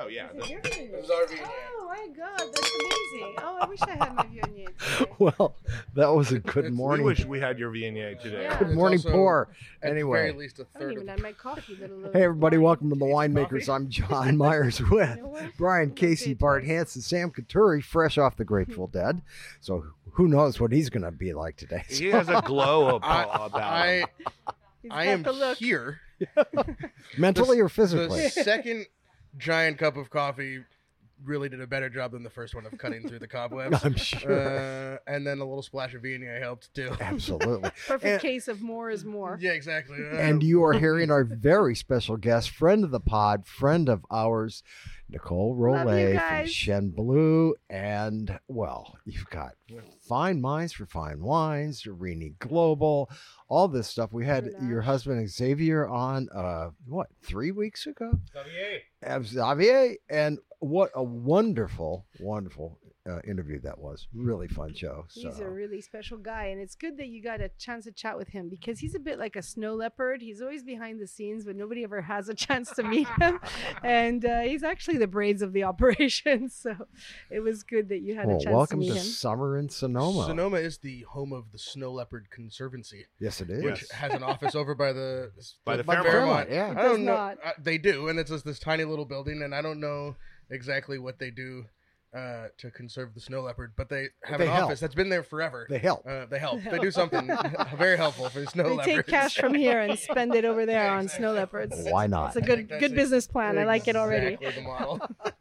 Oh yeah. Is it your Viognier? Oh my god, that's amazing. Oh, I wish I had my Viognier. today. Well, that was a good It's- morning. We wish we had your Viognier today. Yeah. good morning, also pour. At Anyway, very least a I don't third even of my coffee, hey everybody, wine. welcome to the Need some Winemakers. I'm John Myers with You know? Brian Casey, Bart twice. Hanson, Sam Coturri, fresh off the Grateful Dead. So who knows what he's going to be like today? He has a glow ab- I, about I, him. He's I got am the look. here. Mentally or physically? The physically? second giant cup of coffee really did a better job than the first one of cutting through the cobwebs. I'm sure. Uh, and then a little splash of Viognier helped too. Absolutely. Perfect and- case of more is more. Yeah, exactly. And you are hearing our very special guest, friend of the pod, friend of ours, Nicole Love Rolet from guys. Chêne Bleu. And, well, you've got Fine Minds for Fine Wines, Areni Global, all this stuff. We had Grenache. your husband Xavier on, uh, what, three weeks ago? Xavier. Xavier. And what a wonderful, wonderful uh, interview that was. Really fun show. So. He's a really special guy, and it's good that you got a chance to chat with him because he's a bit like a snow leopard. He's always behind the scenes, but nobody ever has a chance to meet him. And uh, he's actually the brains of the operation. So it was good that you had well, a chance welcome to to meet him. Welcome to Summer in Sonoma. Sonoma is the home of the Snow Leopard Conservancy, Yes, it is. which has an office over by the By the By Fairmont. Fairmont, yeah. It I don't know. not. Uh, they do, and it's just this tiny little building, and I don't know exactly what they do uh, to conserve the snow leopard, but they have They an help. office that's been there forever. They help. Uh, they help. They do something very helpful for the snow They leopards. take cash from here and spend it over there on snow leopards. Why not? It's a good that's good business plan. I like it already. Exactly the model.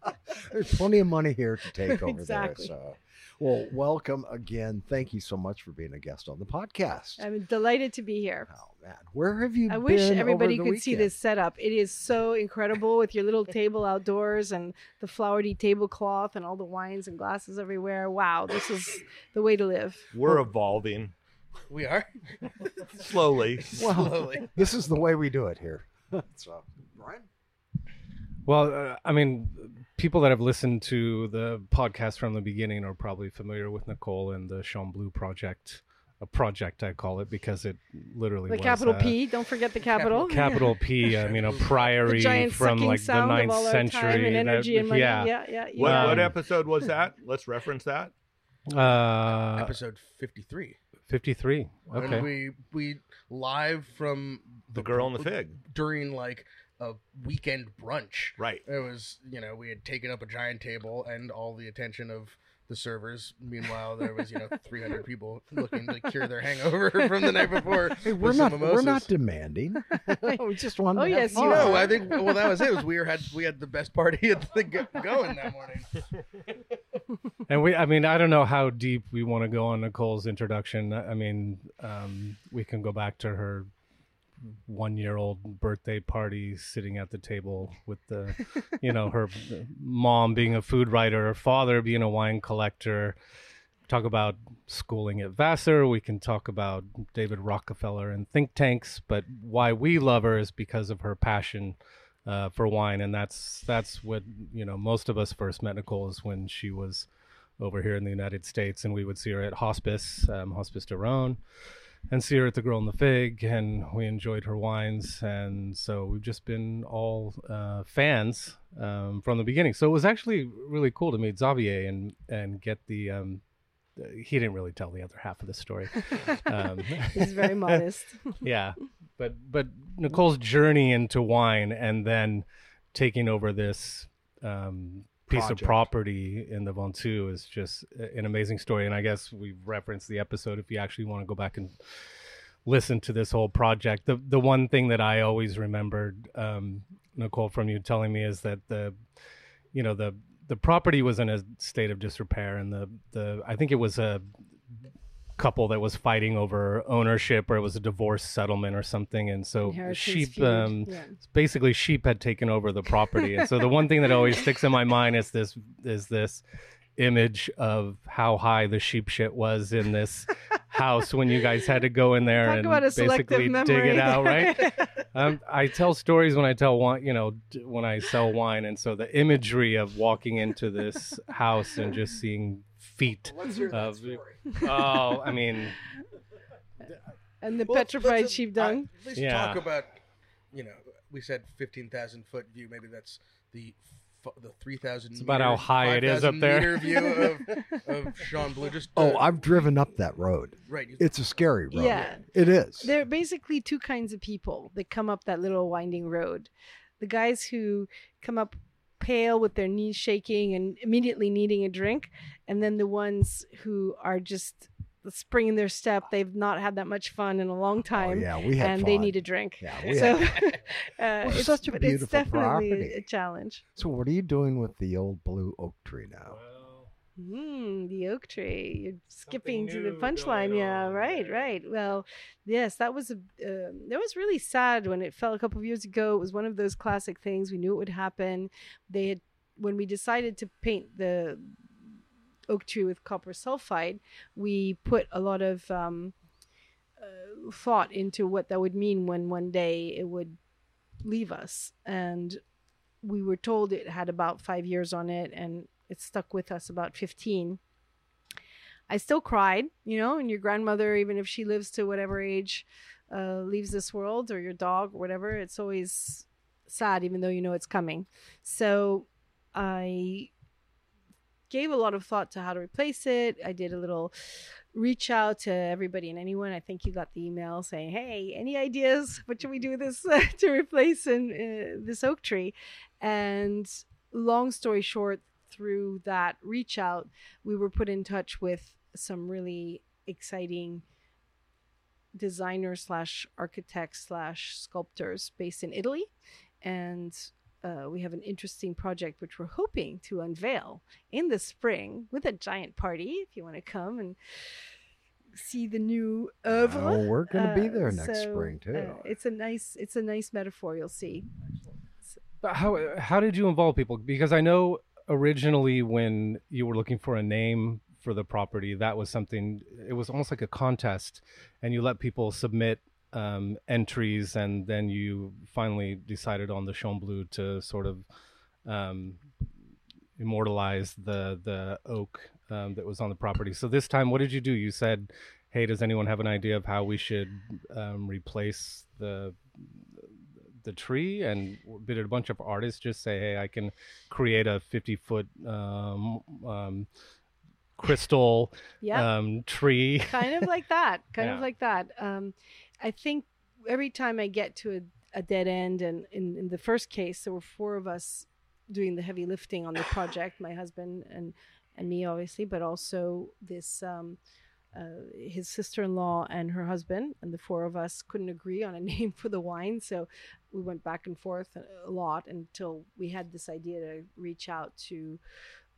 There's plenty of money here to take over Exactly. there. So, well, welcome again. Thank you so much for being a guest on the podcast. I'm delighted to be here. oh man, where have you been? I been? wish over everybody the could see this setup. It is so incredible with your little table outdoors and the flowery tablecloth and all the wines and glasses everywhere. Wow, this is the way to live. We're evolving we are slowly. Well, slowly. this is the way we do it here. so, Brian, Well, uh, I mean, people that have listened to the podcast from the beginning are probably familiar with Nicole and the Chêne Bleu project. A project, I call it, because it literally The was capital uh, P, don't forget the capital. Capital P. I mean, a priory giant from like the sound of ninth all our century. time and that- energy and money. yeah. Yeah, yeah, yeah. What, what Um, episode was that? Let's reference that. Uh, Episode fifty-three. fifty-three. And Okay. we we live from The girl and the fig. during like a weekend brunch. Right. It was, you know, we had taken up a giant table and all the attention of the servers. Meanwhile, there was, you know, 300 people looking to cure their hangover from the night before. hey, we're with some not we're not demanding. we just want. Oh, to yes, you fun. No, I think well that was it. Was we had we had the best party at the go- going that morning. And we, I mean, I don't know how deep we want to go on Nicole's introduction. I mean, um, we can go back to her one year old birthday party sitting at the table with the, you know, her mom being a food writer, her father being a wine collector. Talk about schooling at Vassar. We can talk about David Rockefeller and think tanks, but why we love her is because of her passion uh, for wine, and that's that's what you know. Most of us first met Nicole is when she was over here in the United States, and we would see her at hospice, um, Hospice du Rhone, and see her at the Girl and the Fig, and we enjoyed her wines, and so we've just been all uh, fans um, from the beginning. So it was actually really cool to meet Xavier and and get the. Um, he didn't really tell the other half of the story. Um, He's very modest. yeah but but nicole's journey into wine and then taking over this um piece Project. of property in the Ventoux is just an amazing story and i guess we've referenced the episode if you actually want to go back and listen to this whole project the the one thing that i always remembered um nicole from you telling me is that the you know the the property was in a state of disrepair and the the i think it was a couple that was fighting over ownership or it was a divorce settlement or something. And so sheep um yeah. basically sheep had taken over the property. And so the one thing that always sticks in my mind is this is this image of how high the sheep shit was in this house when you guys had to go in there Talk and about a selective basically dig it out right? Um, I tell stories when I tell wine, you know, when I sell wine, and so the imagery of walking into this house and just seeing feet of, oh, I mean, and the Well, petrified let's, uh, sheep dung. Let's Yeah. talk about, you know, we said fifteen thousand foot view. Maybe that's the f- the three thousand. It's about how high it is up there. Meter view of of Chêne Bleu. Just Oh, uh, I've driven up that road. right. you- It's a scary road. Yeah. It is. There are basically two kinds of people that come up that little winding road. The guys who come up pale with their knees shaking and immediately needing a drink, and then the ones who are just springing their step. They've not had that much fun in a long Oh, time. yeah, we had and they need a drink. Yeah, we so had uh, it's, such a beautiful it's definitely property. a challenge. So what are you doing with the old blue oak tree now? Mm, the oak tree. You're skipping to the punchline. Yeah, right, there. right. Well, yes, that was a. Um, that was really sad when it fell a couple of years ago. It was one of those classic things. We knew it would happen. They had when we decided to paint the oak tree with copper sulfate. We put a lot of um, uh, thought into what that would mean when one day it would leave us and we were told it had about five years on it and it stuck with us about 15 i still cried you know and your grandmother even if she lives to whatever age uh, leaves this world or your dog or whatever it's always sad even though you know it's coming. So i gave a lot of thought to how to replace it. I did a little reach out to everybody and anyone. I think you got the email saying hey any ideas? What should we do this to replace in, uh, this oak tree? And long story short, through that reach out, we were put in touch with some really exciting designers slash architects slash sculptors based in Italy. And uh, we have an interesting project which we're hoping to unveil in the spring with a giant party if you want to come and see the new oeuvre. Oh, we're going to be Uh, there next so, spring too. uh, it's a nice it's a nice metaphor you'll see. But how how did you involve people? Because I know originally when you were looking for a name for the property, that was something. It was almost like a contest, and you let people submit um, entries, and then you finally decided on the Chêne to sort of um, immortalize the the oak um, that was on the property. So this time, what did you do? You said, "Hey, does anyone have an idea of how we should um, replace the the tree?" And did a bunch of artists just say, "Hey, I can create a fifty foot um, um, crystal Yeah. um, tree?" kind of like that kind Yeah. of like that um i think every time i get to a, a dead end and in, in the first case there were four of us doing the heavy lifting on the project my husband and and me obviously but also this um Uh, his sister-in-law and her husband and the four of us couldn't agree on a name for the wine so we went back and forth a- a lot until we had this idea to reach out to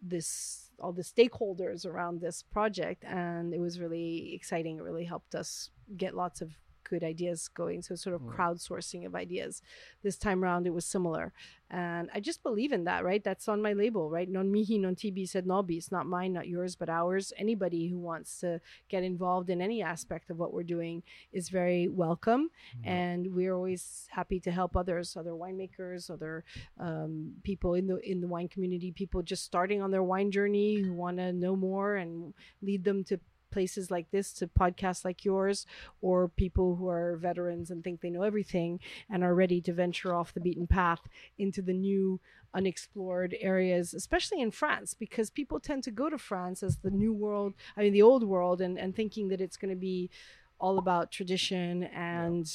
this all the stakeholders around this project and it was really exciting. It really helped us get lots of good ideas going so sort of crowdsourcing of ideas. This time around it was similar. And i just believe in that right? That's on my label right? Non mihi non tibi sed nobis. It's not mine not yours but ours. Anybody who wants to get involved in any aspect of what we're doing is very welcome. And we're always happy to help others other winemakers other um, people in the in the wine community, people just starting on their wine journey who want to know more and lead them to places like this, to podcasts like yours, or people who are veterans and think they know everything and are ready to venture off the beaten path into the new unexplored areas, especially in France, because people tend to go to France as the new world, I mean the old world, and, and thinking that it's going to be all about tradition and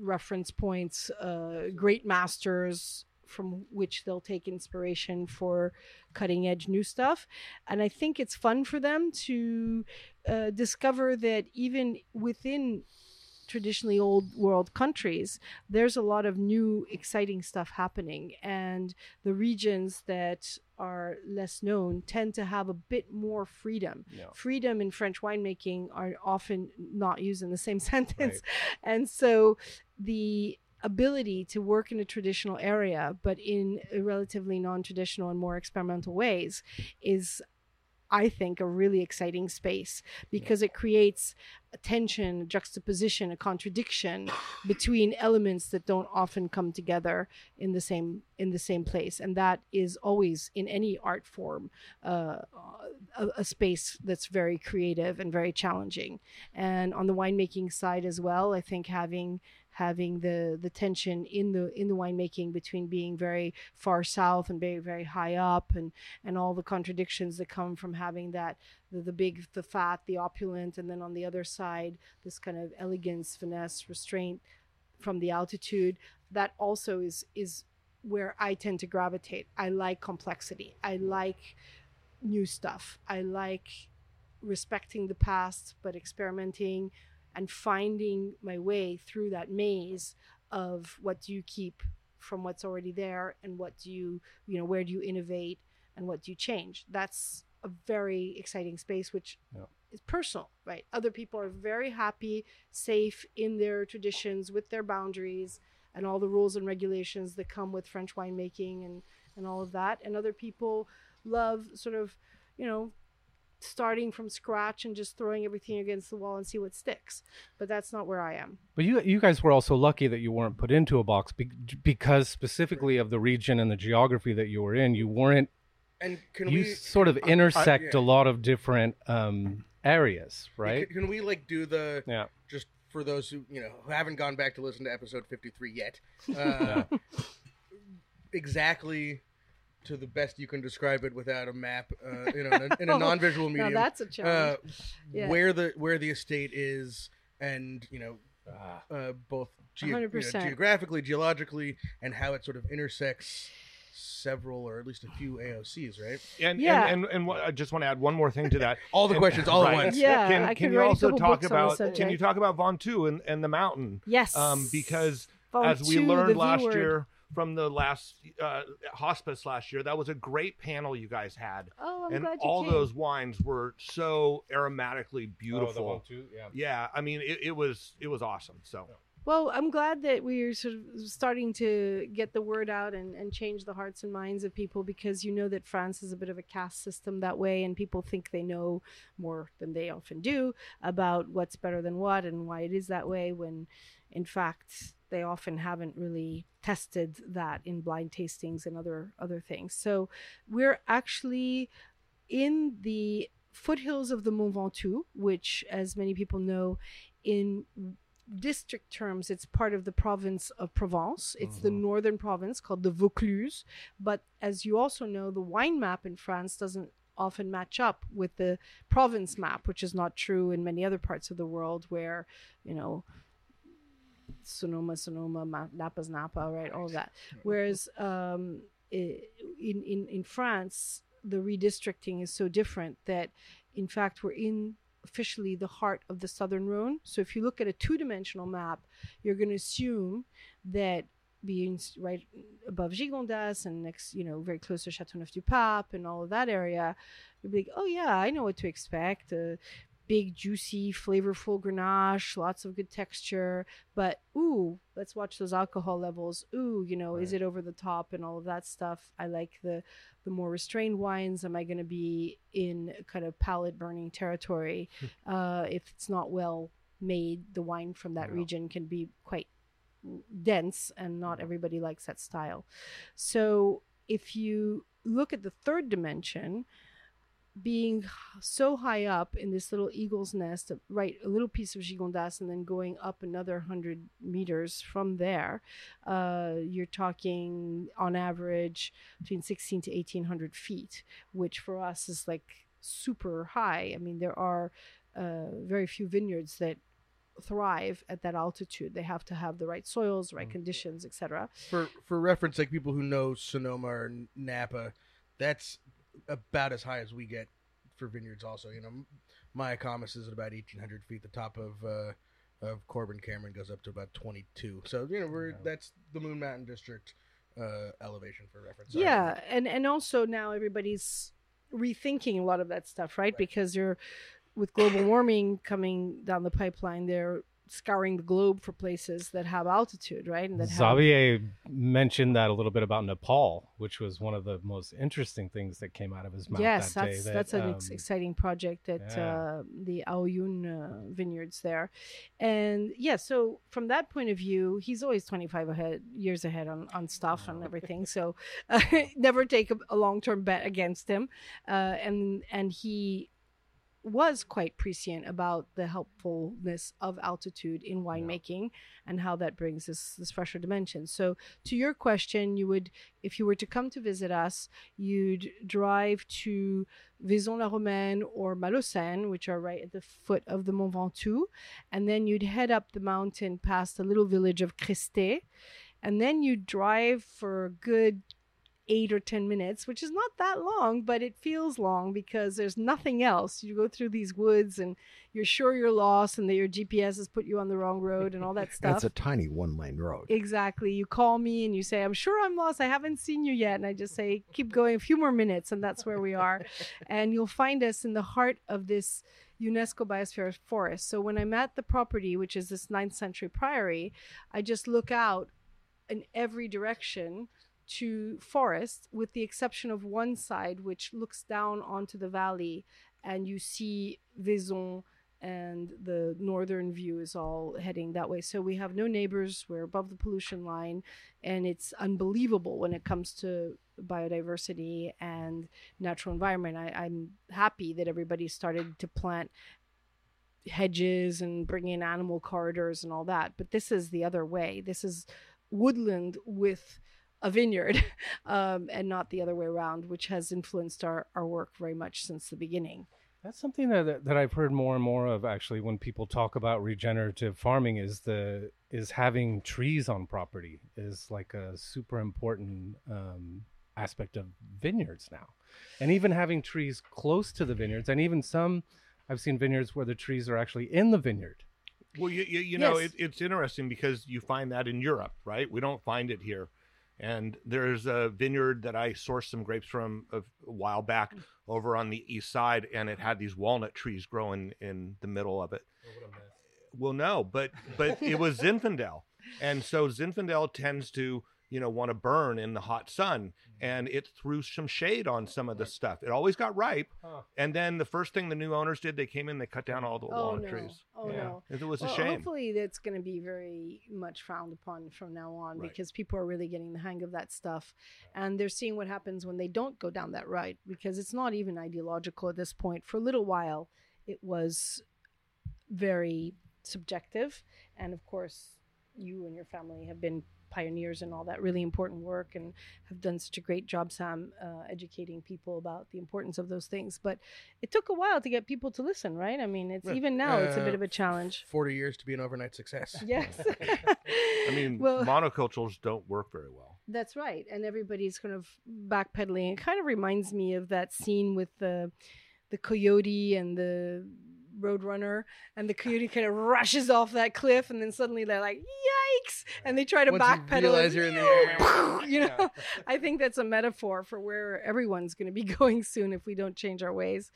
reference points, uh, great masters from which they'll take inspiration for cutting edge new stuff. And I think it's fun for them to uh, discover that even within traditionally old world countries, there's a lot of new exciting stuff happening. And the regions that are less known tend to have a bit more freedom. Yeah. Freedom in French winemaking are often not used in the same sentence. And so the ability to work in a traditional area, but in a relatively non traditional and more experimental ways, is I think, a really exciting space because it creates a tension, a juxtaposition, a contradiction between elements that don't often come together in the same in the same place, and that is always in any art form uh, a, a space that's very creative and very challenging. And on the winemaking side as well, I think having having the the tension in the in the winemaking between being very far south and very very high up and and all the contradictions that come from having that the, the big the fat the opulent and then on the other side this kind of elegance finesse restraint from the altitude that also is is where I tend to gravitate. I like complexity. I like new stuff. I like respecting the past but experimenting and finding my way through that maze of what do you keep from what's already there and what do you you know where do you innovate and what do you change? That's a very exciting space which Yeah. is personal right? Other people are very happy safe in their traditions with their boundaries and all the rules and regulations that come with french winemaking and and all of that. And other people love sort of you know starting from scratch and just throwing everything against the wall and see what sticks. But that's not where I am. But you you guys were also lucky that you weren't put into a box be- because specifically of the region and the geography that you were in, you weren't. And can you we sort of intersect yeah. a lot of different um, areas, right? Can, can we like do the Yeah. just for those who you know who haven't gone back to listen to episode 53 yet uh, exactly to the best you can describe it without a map uh, you know in a, in a Oh, non-visual Now medium that's a uh, challenge. Yeah. where the where the estate is and you know Ah. uh, both ge- you know, geographically geologically and how it sort of intersects several or at least a few AOCs right And Yeah. and and, and what, I just want to add one more thing to that. all the And- questions all right. at once Yeah, Can, I can could you also talk books on the about? Can you talk about Ventoux and, and the mountain? yes. Um, because Phone as we two, learned last word. year from the last uh, hospice last year, that was a great panel you guys had, Oh, I'm and glad you all came. those wines were so aromatically beautiful. yeah. yeah, I mean, it, it was it was awesome. So Well, I'm glad that we're sort of starting to get the word out and, and change the hearts and minds of people because you know that France is a bit of a caste system that way, and people think they know more than they often do about what's better than what and why it is that way, when in fact they often haven't really tested that in blind tastings and other other things. So we're actually in the foothills of the Mont Ventoux, which, as many people know, in district terms, it's part of the province of Provence. It's the mm-hmm. northern province called the Vaucluse. But as you also know, the wine map in France doesn't often match up with the province map, which is not true in many other parts of the world where, you know, Sonoma, Sonoma, Ma- Napa's Napa, right? All that. Whereas um, in, in, in France, the redistricting is so different that, in fact, we're in officially the heart of the Southern Rhone. So if you look at a two-dimensional map, you're going to assume that being right above Gigondas and next, you know, very close to Châteauneuf-du-Pape and all of that area, you'd be like, oh yeah, I know what to expect. Uh, big, juicy, flavorful Grenache, lots of good texture. But ooh, let's watch those alcohol levels. Ooh, you know, is it over the top and all of that stuff? I like the the more restrained wines. Am I going to be in kind of palate burning territory? uh, if it's not well made, the wine from that region can be quite dense, and not everybody likes that style. So if you look at the third dimension, being so high up in this little eagle's nest, uh, right, a little piece of Gigondas, and then going up another hundred meters from there, uh, you're talking on average between 16 to 1800 feet, which for us is like super high. I mean, there are uh, very few vineyards that thrive at that altitude. They have to have the right soils, right conditions, etc. for for reference, like people who know Sonoma or Napa, that's about as high as we get for vineyards. Also, you know, Mayacamas is at about eighteen hundred feet, the top of uh, of Korbin Kameron goes up to about 22. So you know we're Yeah. that's the Moon Mountain District uh, elevation for reference. Yeah, and and also now everybody's rethinking a lot of that stuff, right? Right. Because you're with global warming coming down the pipeline, they're scouring the globe for places that have altitude, right? And that have Xavier mentioned that a little bit about Nepal, which was one of the most interesting things that came out of his mouth yes, that day. that's that, that's an ex- um, exciting project at yeah. uh, the Aoyun uh, vineyards there, and yeah. So from that point of view, he's always twenty five ahead years ahead on on stuff and everything. So uh, never take a, a long term bet against him, uh, and and he was quite prescient about the helpfulness of altitude in winemaking and how that brings this this fresher dimension. So to your question, you would if you were to come to visit us, you'd drive to Vaison-la-Romaine or Malaucène, which are right at the foot of the Mont Ventoux, and then you'd head up the mountain past the little village of Crestet, and then you'd drive for a good eight or ten minutes, which is not that long, but it feels long because there's nothing else. You go through these woods and you're sure you're lost and that your GPS has put you on the wrong road and all that stuff. it's a tiny one lane road. Exactly. You call me and you say, I'm sure I'm lost. I haven't seen you yet. And I just say, keep going a few more minutes. And that's where we are. and you'll find us in the heart of this UNESCO Biosphere Forest. So when I'm at the property, which is this ninth century priory, I just look out in every direction to forest with the exception of one side which looks down onto the valley and you see Vaison and the northern view is all heading that way. So we have no neighbors. We're above the pollution line, and it's unbelievable when it comes to biodiversity and natural environment. I, I'm happy that everybody started to plant hedges and bring in animal corridors and all that. But this is the other way. This is woodland with a vineyard um, and not the other way around, which has influenced our, our work very much since the beginning. That's something that that I've heard more and more of actually when people talk about regenerative farming is the is having trees on property is like a super important um, aspect of vineyards now, and even having trees close to the vineyards, and even some I've seen vineyards where the trees are actually in the vineyard. Well, you you, you know it, it's interesting because you find that in Europe, right? We don't find it here. And there's a vineyard that I sourced some grapes from a while back over on the east side, and it had these walnut trees growing in the middle of it. Well, no, but but it was Zinfandel, and so Zinfandel tends to you know want to burn in the hot sun, mm-hmm. and it threw some shade on some of the stuff. It always got ripe, Huh. and then the first thing the new owners did, they came in, they cut down all the Oh walnut no! trees. Oh Yeah. no! It was a shame. Hopefully, that's going to be very much frowned upon from now on Right. because people are really getting the hang of that stuff, and they're seeing what happens when they don't go down that route because it's not even ideological at this point. For a little while, it was very subjective, and of course, you and your family have been pioneers and all that really important work and have done such a great job, Sam, uh, educating people about the importance of those things. But it took a while to get people to listen, right? I mean, it's Yeah. even now it's a bit Uh, of a challenge. 40 years to be an overnight success. Yes. I mean, well, monocultures don't work very well. that's right. And everybody's kind of backpedaling. It kind of reminds me of that scene with the the coyote and the roadrunner and the coyote kind of rushes off that cliff and then suddenly they're like yikes! And they try to Once you backpedal realize and you're in the air. you know? I think that's a metaphor for where everyone's going to be going soon if we don't change our ways.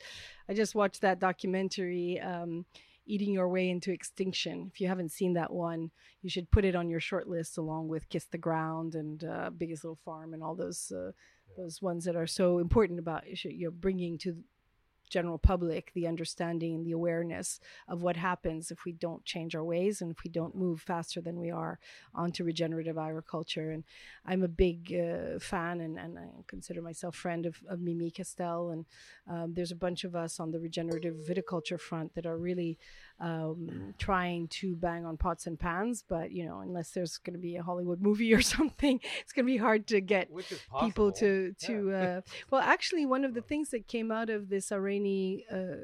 I just watched that documentary um, eating your way into extinction. If you haven't seen that one you should put it on your short list along with kiss the ground and uh, biggest little farm and all those uh, those ones that are so important about you know bringing to general public the understanding the awareness of what happens if we don't change our ways and if we don't move faster than we are onto regenerative agriculture. And i'm a big uh, fan and, and i consider myself friend of, of mimi casteel and um, there's a bunch of us on the regenerative viticulture front that are really um, trying to bang on pots and pans but you know unless there's going to be a hollywood movie or something it's going to be hard to get people to to uh, well actually one of the things that came out of this Areni uh,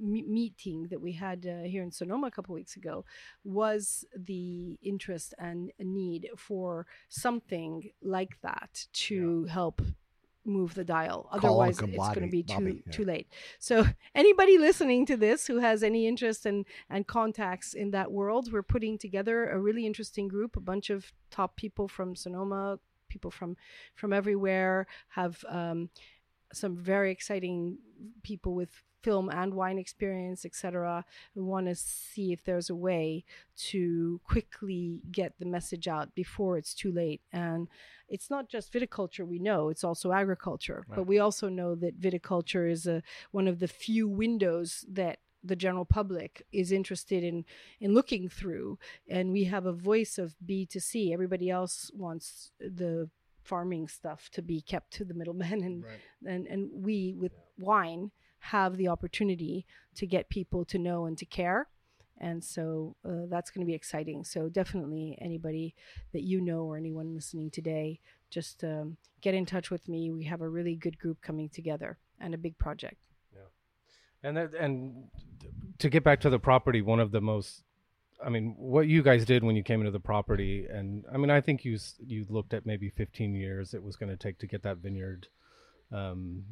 me- meeting that we had uh, here in Sonoma a couple weeks ago was the interest and need for something like that to help move the dial. Otherwise, it's going to be too Bobby, yeah. too late. So anybody listening to this who has any interest and and contacts in that world, we're putting together a really interesting group, a bunch of top people from Sonoma, people from from everywhere, have um, some very exciting people with film and wine experience, etc. We want to see if there's a way to quickly get the message out before it's too late. And it's not just viticulture we know; it's also agriculture. But we also know that viticulture is a one of the few windows that the general public is interested in in looking through and we have a voice of b to c everybody else wants the farming stuff to be kept to the middlemen and and and we with wine have the opportunity to get people to know and to care. And so uh, that's going to be exciting. So definitely anybody that you know or anyone listening today just um, get in touch with me. We have a really good group coming together and a big project. Yeah. And that, and to get back to the property, one of the most, I mean, what you guys did when you came into the property, and I mean, I think you you looked at maybe 15 years it was going to take to get that vineyard um,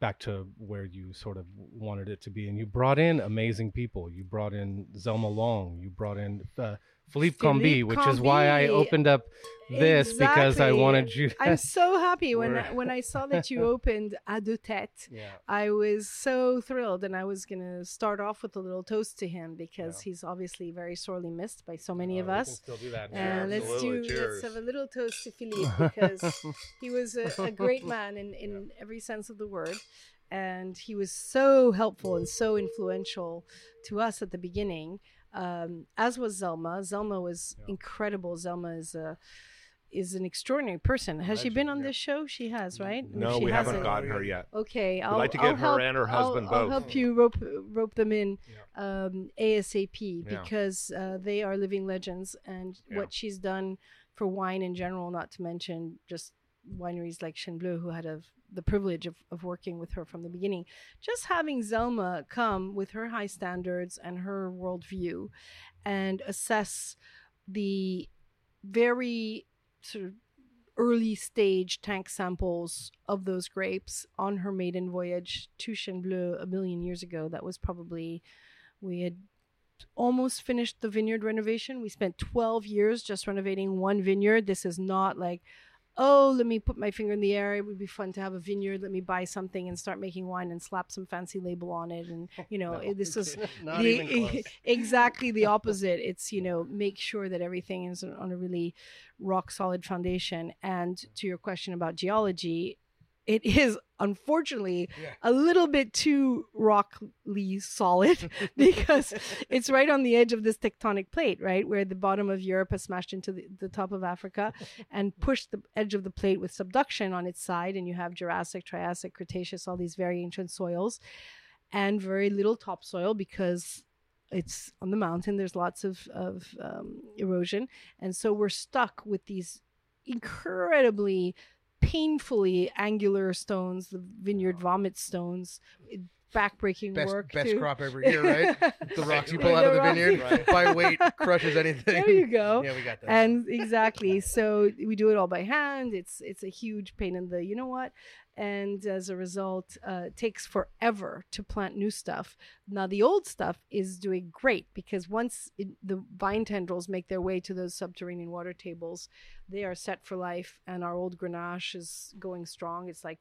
back to where you sort of wanted it to be, and you brought in amazing people. You brought in Zelma Long. You brought in uh, Philippe Cambie, which is why I opened up this because I wanted you. i'm so happy when I, when i saw that you opened à deux têtes yeah. I was so thrilled, and I was going to start off with a little toast to him because he's obviously very sorely missed by so many of Uh, us. still do that. And let's do Cheers. let's have a little toast to Philippe because he was a, a great man in, in every sense of the word. And he was so helpful and so influential to us at the beginning, um, as was Zelma. Zelma was incredible. Zelma is a is an extraordinary person. Has she been on this show? She has, right? No, she we haven't hasn't- gotten her yet. Okay, I'll, like to I'll get her help, and her I'll- husband I'll, help you rope rope them in um, ASAP Yeah. because uh, they are living legends, and Yeah. what she's done for wine in general, not to mention just wineries like Chêne Bleu, who had a, the privilege of, of working with her from the beginning. Just having Zelma come with her high standards and her worldview, and assess the very sort of early stage tank samples of those grapes on her maiden voyage to Chêne Bleu a million years ago. That was probably, we had almost finished the vineyard renovation. We spent 12 years just renovating one vineyard. This is not like, oh, let me put my finger in the air. It would be fun to have a vineyard. Let me buy something and start making wine and slap some fancy label on it. And, you know, it- this is the- exactly the opposite. It's you know make sure that everything is on a really rock solid foundation. And to your question about geology, it is unfortunately Yeah. a little bit too rockly solid because it's right on the edge of this tectonic plate, right, where the bottom of Europe has smashed into the, the top of Africa and pushed the edge of the plate with subduction on its side, and you have Jurassic, Triassic, Cretaceous, all these very ancient soils and very little topsoil because it's on the mountain. There's lots of, of um, erosion. And so we're stuck with these incredibly painfully angular stones, the vineyard oh. vomit stones, backbreaking Best, work. best to- crop every year, right? the rocks you pull out of the rocks- vineyard by weight crushes anything. There you go. Yeah, we got that. and exactly so we do it all by hand it's it's a huge pain in the you know what and as a result uh, it takes forever to plant new stuff. Now the old stuff is doing great because once it, the vine tendrils make their way to those subterranean water tables they are set for life and our old grenache is going strong. It's like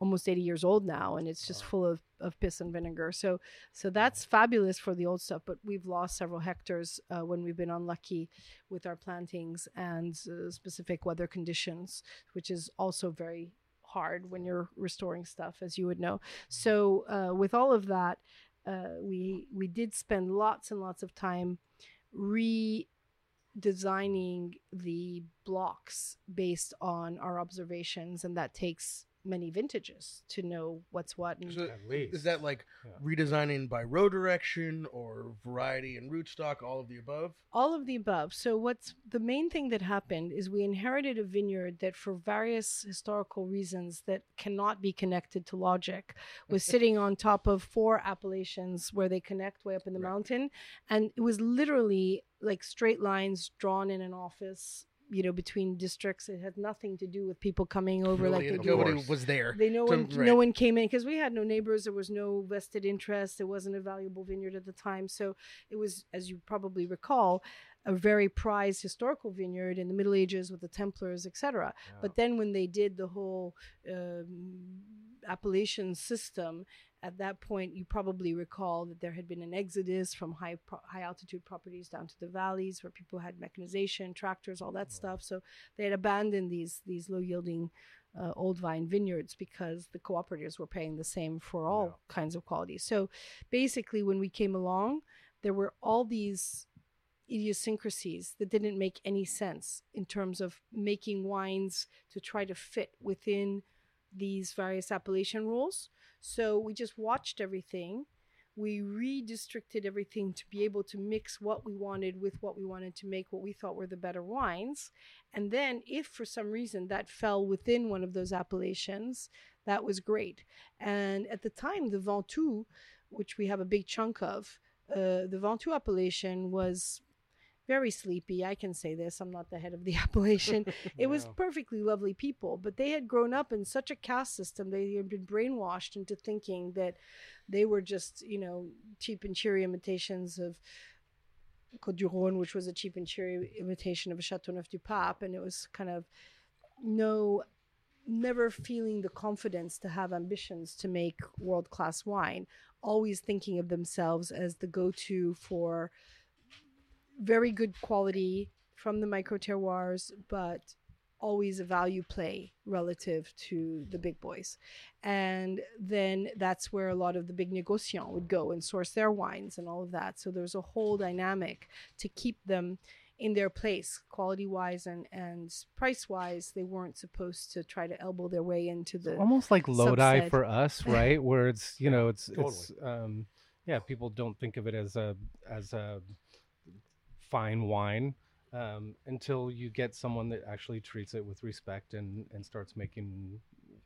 almost 80 years old now and it's just full of, of piss and vinegar. So so that's fabulous for the old stuff but we've lost several hectares uh, when we've been unlucky with our plantings and uh, specific weather conditions, which is also very hard when you're restoring stuff, as you would know. So, uh, with all of that, uh, we we did spend lots and lots of time redesigning the blocks based on our observations, and that takes many vintages to know what's what. And So At least. is that like Yeah. redesigning by row direction or variety and rootstock, all of the above? all of the above. So what's the main thing that happened is we inherited a vineyard that for various historical reasons that cannot be connected to logic was sitting on top of four appellations where they connect way up in the mountain and it was literally like straight lines drawn in an office you know, between districts. It had nothing to do with people coming over Nobody, like they do. nobody Course. was there. They no one right. no one came in because we had no neighbors. There was no vested interest. It wasn't a valuable vineyard at the time, so it was, as you probably recall, a very prized historical vineyard in the Middle Ages with the Templars, etc. But then when they did the whole um, appellation system, at that point you probably recall that there had been an exodus from high pro- high altitude properties down to the valleys where people had mechanization, tractors, all that stuff. So they had abandoned these these low yielding uh, old vine vineyards because the cooperatives were paying the same for all kinds of qualities. So basically, when we came along, there were all these idiosyncrasies that didn't make any sense in terms of making wines to try to fit within these various appellation rules. So we just watched everything. We redistricted everything to be able to mix what we wanted with what we wanted to make what we thought were the better wines. And then, if for some reason that fell within one of those appellations, that was great. And at the time, the Ventoux, which we have a big chunk of, uh, the Ventoux appellation was very sleepy. I can say this. I'm not the head of the appellation. it was perfectly lovely people, but they had grown up in such a caste system. They had been brainwashed into thinking that they were just, you know, cheap and cheery imitations of Côtes du Rhône, which was a cheap and cheery imitation of a Châteauneuf du Pape, and it was kind of no never feeling the confidence to have ambitions to make world class wine, always thinking of themselves as the go to for very good quality from the micro terroirs, but always a value play relative to the big boys. And then that's where a lot of the big negociants would go and source their wines and all of that. So there's a whole dynamic to keep them in their place, quality wise and, and price wise. They weren't supposed to try to elbow their way into the almost like Lodi subset. for us, right? Where it's you know it's Totally. it's um yeah people don't think of it as a as a fine wine um, until you get someone that actually treats it with respect and and starts making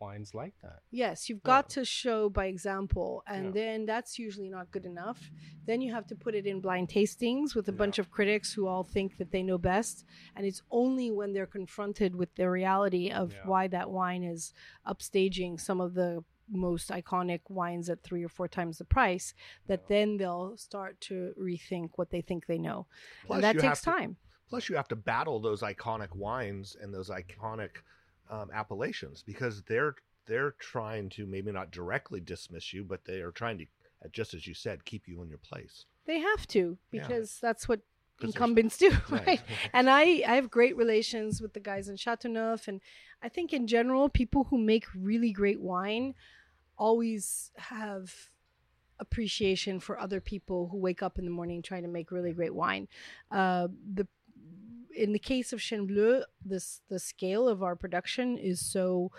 wines like that. Yes, you've got to show by example, and Yeah. then that's usually not good enough. Then you have to put it in blind tastings with a bunch of critics who all think that they know best, and it's only when they're confronted with the reality of Yeah. why that wine is upstaging some of the most iconic wines at three or four times the price that then they'll start to rethink what they think they know. Plus and that takes to- time. Plus, you have to battle those iconic wines and those iconic um, appellations because they're they're trying to maybe not directly dismiss you, but they are trying to, uh, just as you said, keep you in your place. They have to Yeah. because that's what incumbents do, Right. right? and I, I have great relations with the guys in Chateauneuf, and I think in general, people who make really great wine always have appreciation for other people who wake up in the morning trying to make really great wine. Uh, the in the case of Chêne Bleu, this the scale of our production is so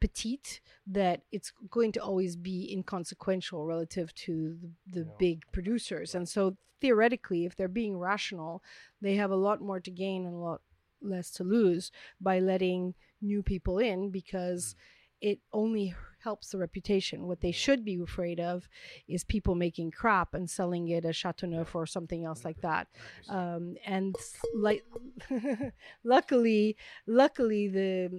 petite that it's going to always be inconsequential relative to the, the big producers. And so theoretically, if they're being rational, they have a lot more to gain and a lot less to lose by letting new people in because it only helps the reputation. What they should be afraid of is people making crap and selling it as Chateauneuf or something else like that. Um, and like, luckily, luckily the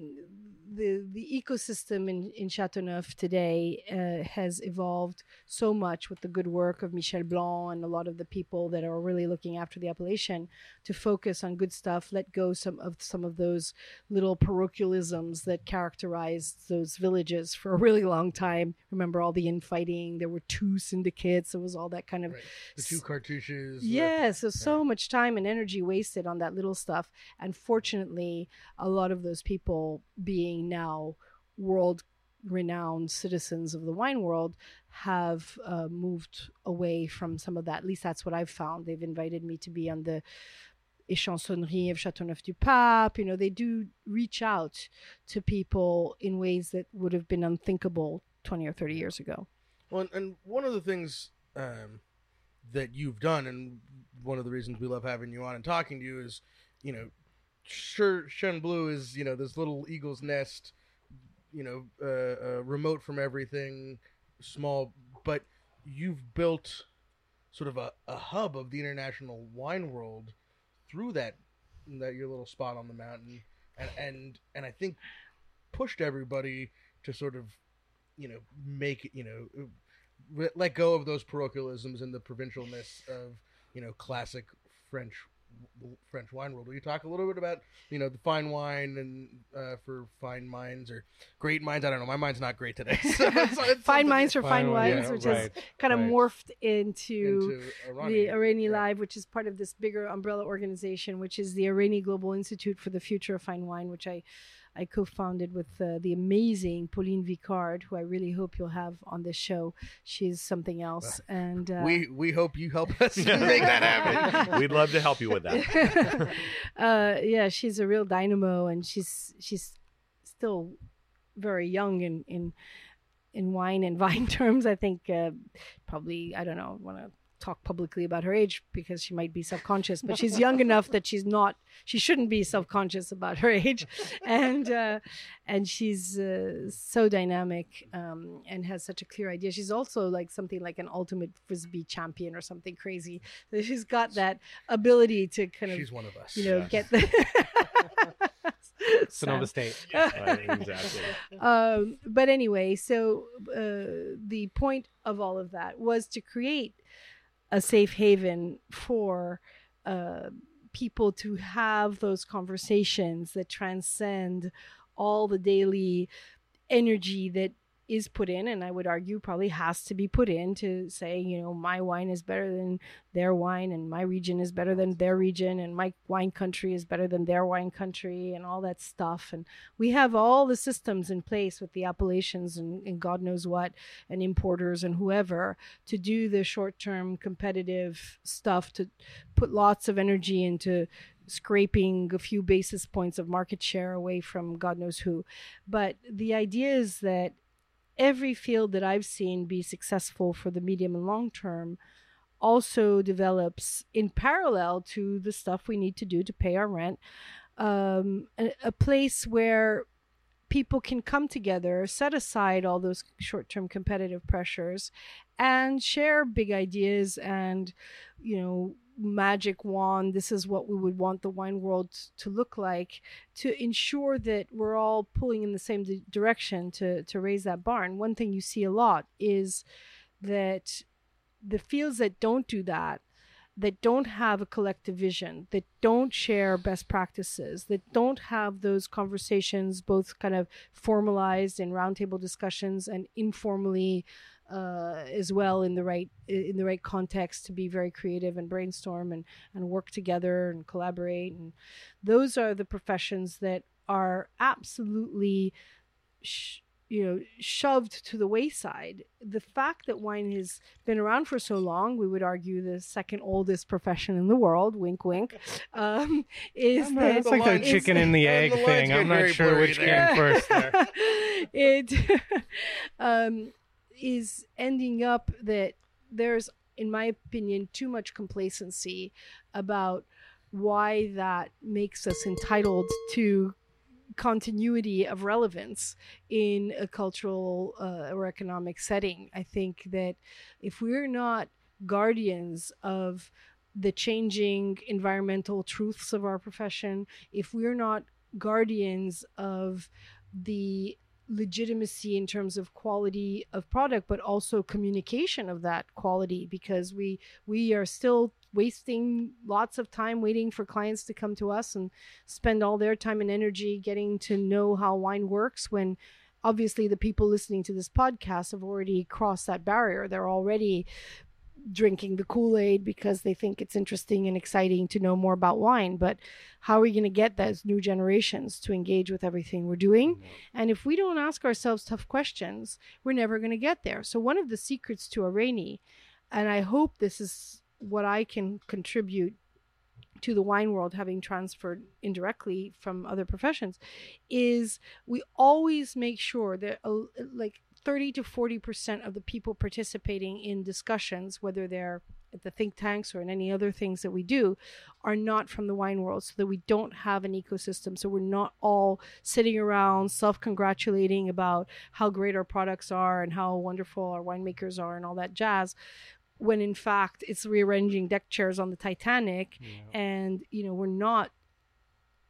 the the ecosystem in in Chateauneuf today uh, has evolved so much with the good work of Michel Blanc and a lot of the people that are really looking after the appellation to focus on good stuff, let go some of some of those little parochialisms that characterized those villages for a really long time. Remember all the infighting? There were two syndicates. It was all that kind of Right. The two cartouches. Yeah, Yes, so so much time and energy wasted on that little stuff. And fortunately, a lot of those people being now world renowned citizens of the wine world have uh, moved away from some of that. At least that's what I've found. They've invited me to be on the échansonnerie of Châteauneuf du Pape. You know, they do reach out to people in ways that would have been unthinkable 20 or 30 years ago. Well, and one of the things um, that you've done, and one of the reasons we love having you on and talking to you is, you know, sure, Chêne Bleu is, you know, this little eagle's nest, you know, uh, uh, remote from everything, small, but you've built sort of a, a hub of the international wine world through that that your little spot on the mountain, and and and I think pushed everybody to sort of, you know, make you know, let go of those parochialisms and the provincialness of you know classic French French wine world. Will you talk a little bit about you know the fine wine and uh, for fine minds or great minds? I don't know. My mind's not great today. So it's- it's Fine something minds for fine Fine wines, wines, which yeah, has right, kind of right. morphed into, into the Areni Right. Live, which is part of this bigger umbrella organization, which is the Areni Global Institute for the Future of Fine Wine, which I, I co-founded with uh, the amazing Pauline Vicard, who I really hope you'll have on this show. She's something else, and uh, We we hope you help us make that happen. We'd love to help you with that. uh, yeah, she's a real dynamo, and she's she's still very young in in in wine and vine terms. I think uh, probably I don't know want to talk publicly about her age because she might be self-conscious but she's young enough that she's not she shouldn't be self-conscious about her age and uh, and she's uh, so dynamic um, and has such a clear idea she's also like something like an ultimate frisbee champion or something crazy so she's got that ability to kind of She's one of us. you know Yes. get the Sonoma Sam. State. Right, exactly. um, but anyway, so uh, the point of all of that was to create a safe haven for uh, people to have those conversations that transcend all the daily energy that is put in and i would argue probably has to be put in to say you know my wine is better than their wine and my region is better than their region and my wine country is better than their wine country and all that stuff. And we have all the systems in place with the appellations and, and god knows what and importers and whoever to do the short-term competitive stuff to put lots of energy into scraping a few basis points of market share away from god knows who. But the idea is that every field that i've seen be successful for the medium and long term also develops in parallel to the stuff we need to do to pay our rent. Um, a, a place where people can come together, set aside all those short term competitive pressures, and share big ideas and, you know, magic wand. This is what we would want the wine world to look like to ensure that we're all pulling in the same di- direction to, to raise that barn. One thing you see a lot is that the fields that don't do that that don't have a collective vision, that don't share best practices, that don't have those conversations, both kind of formalized in roundtable discussions and informally uh, as well in the right in the right context to be very creative and brainstorm and and work together and collaborate and those are the professions that are absolutely sh- you know shoved to the wayside the fact that wine has been around for so long we would argue the second oldest profession in the world wink wink um, is I'm that It's like the lines- chicken and the the egg lines thing. I'm not sure which there. came first there. it um, is ending up that there's, in my opinion, too much complacency about why that makes us entitled to continuity of relevance in a cultural uh, or economic setting. I think that if we're not guardians of the changing environmental truths of our profession, if we're not guardians of the legitimacy in terms of quality of product but also communication of that quality because we we are still wasting lots of time waiting for clients to come to us and spend all their time and energy getting to know how wine works when obviously the people listening to this podcast have already crossed that barrier. They're already drinking the Kool-Aid because they think it's interesting and exciting to know more about wine but how are we going to get those new generations to engage with everything we're doing? And if we don't ask ourselves tough questions we're never going to get there. So one of the secrets to Areni and I hope this is what I can contribute to the wine world having transferred indirectly from other professions is we always make sure that uh, like 30 to 40% of the people participating in discussions whether they're at the think tanks or in any other things that we do are not from the wine world so that we don't have an ecosystem. So we're not all sitting around self-congratulating about how great our products are and how wonderful our winemakers are and all that jazz when in fact it's rearranging deck chairs on the Titanic and you know we're not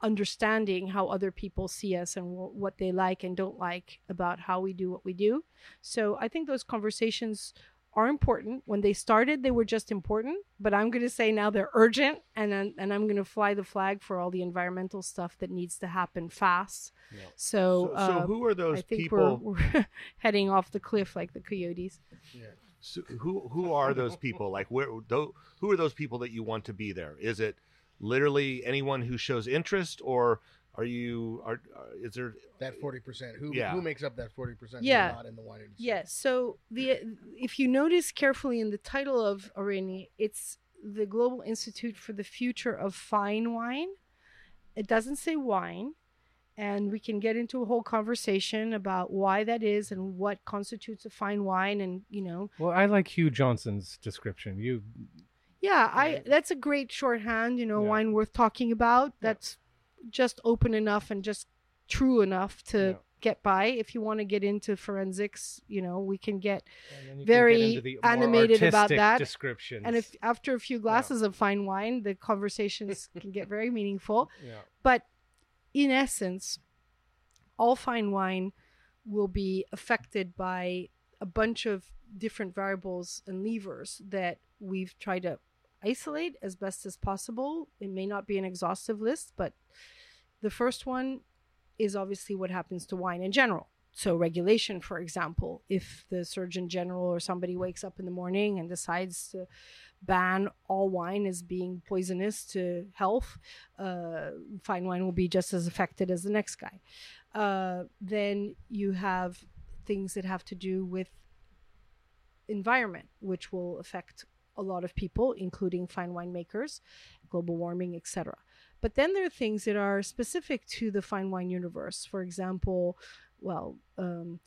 understanding how other people see us and w- what they like and don't like about how we do what we do. So I think those conversations are important. When they started, they were just important, but I'm going to say now they're urgent, and I'm, and I'm going to fly the flag for all the environmental stuff that needs to happen fast. So, So, so uh, who are those I think people? we're, we're heading off the cliff like the coyotes. So who who are those people? Like where tho- who are those people that you want to be there? Is it literally anyone who shows interest, or are you are, are is there? That forty percent. Who Yeah. who makes up that forty percent? Yeah. Not in the wine industry. Yes. So the if you notice carefully in the title of Areni, it's the Global Institute for the Future of Fine Wine. It doesn't say wine, and we can get into a whole conversation about why that is and what constitutes a fine wine, and you know, Well, I like Hugh Johnson's description. You yeah, I that's a great shorthand. You know, Yeah. wine worth talking about. That's just open enough and just true enough to. Yeah. Get by. If you want to get into forensics, you know, we can get you can Very get animated about that. descriptions. And if after a few glasses of fine wine, the conversations can get very meaningful. yeah. But in essence, all fine wine will be affected by a bunch of different variables and levers that we've tried to isolate as best as possible. It may not be an exhaustive list, but the first one is obviously what happens to wine in general. So, regulation, for example, if the Surgeon General or somebody wakes up in the morning and decides to ban all wine as being poisonous to health, uh, fine wine will be just as affected as the next guy. Uh, then you have things that have to do with environment, which will affect a lot of people, including fine winemakers, global warming, etc. But then there are things that are specific to the fine wine universe. For example, well, um,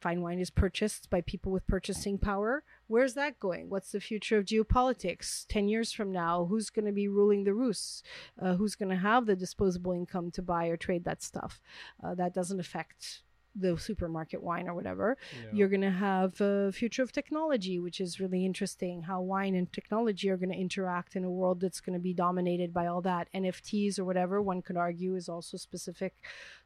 fine wine is purchased by people with purchasing power. Where's that going? What's the future of geopolitics 10 years from now? Who's going to be ruling the roost? Uh, who's going to have the disposable income to buy or trade that stuff? Uh, that doesn't affect the supermarket wine or whatever. You're going to have a future of technology, which is really interesting. How wine and technology are going to interact in a world that's going to be dominated by all that. NFTs or whatever, one could argue, is also specific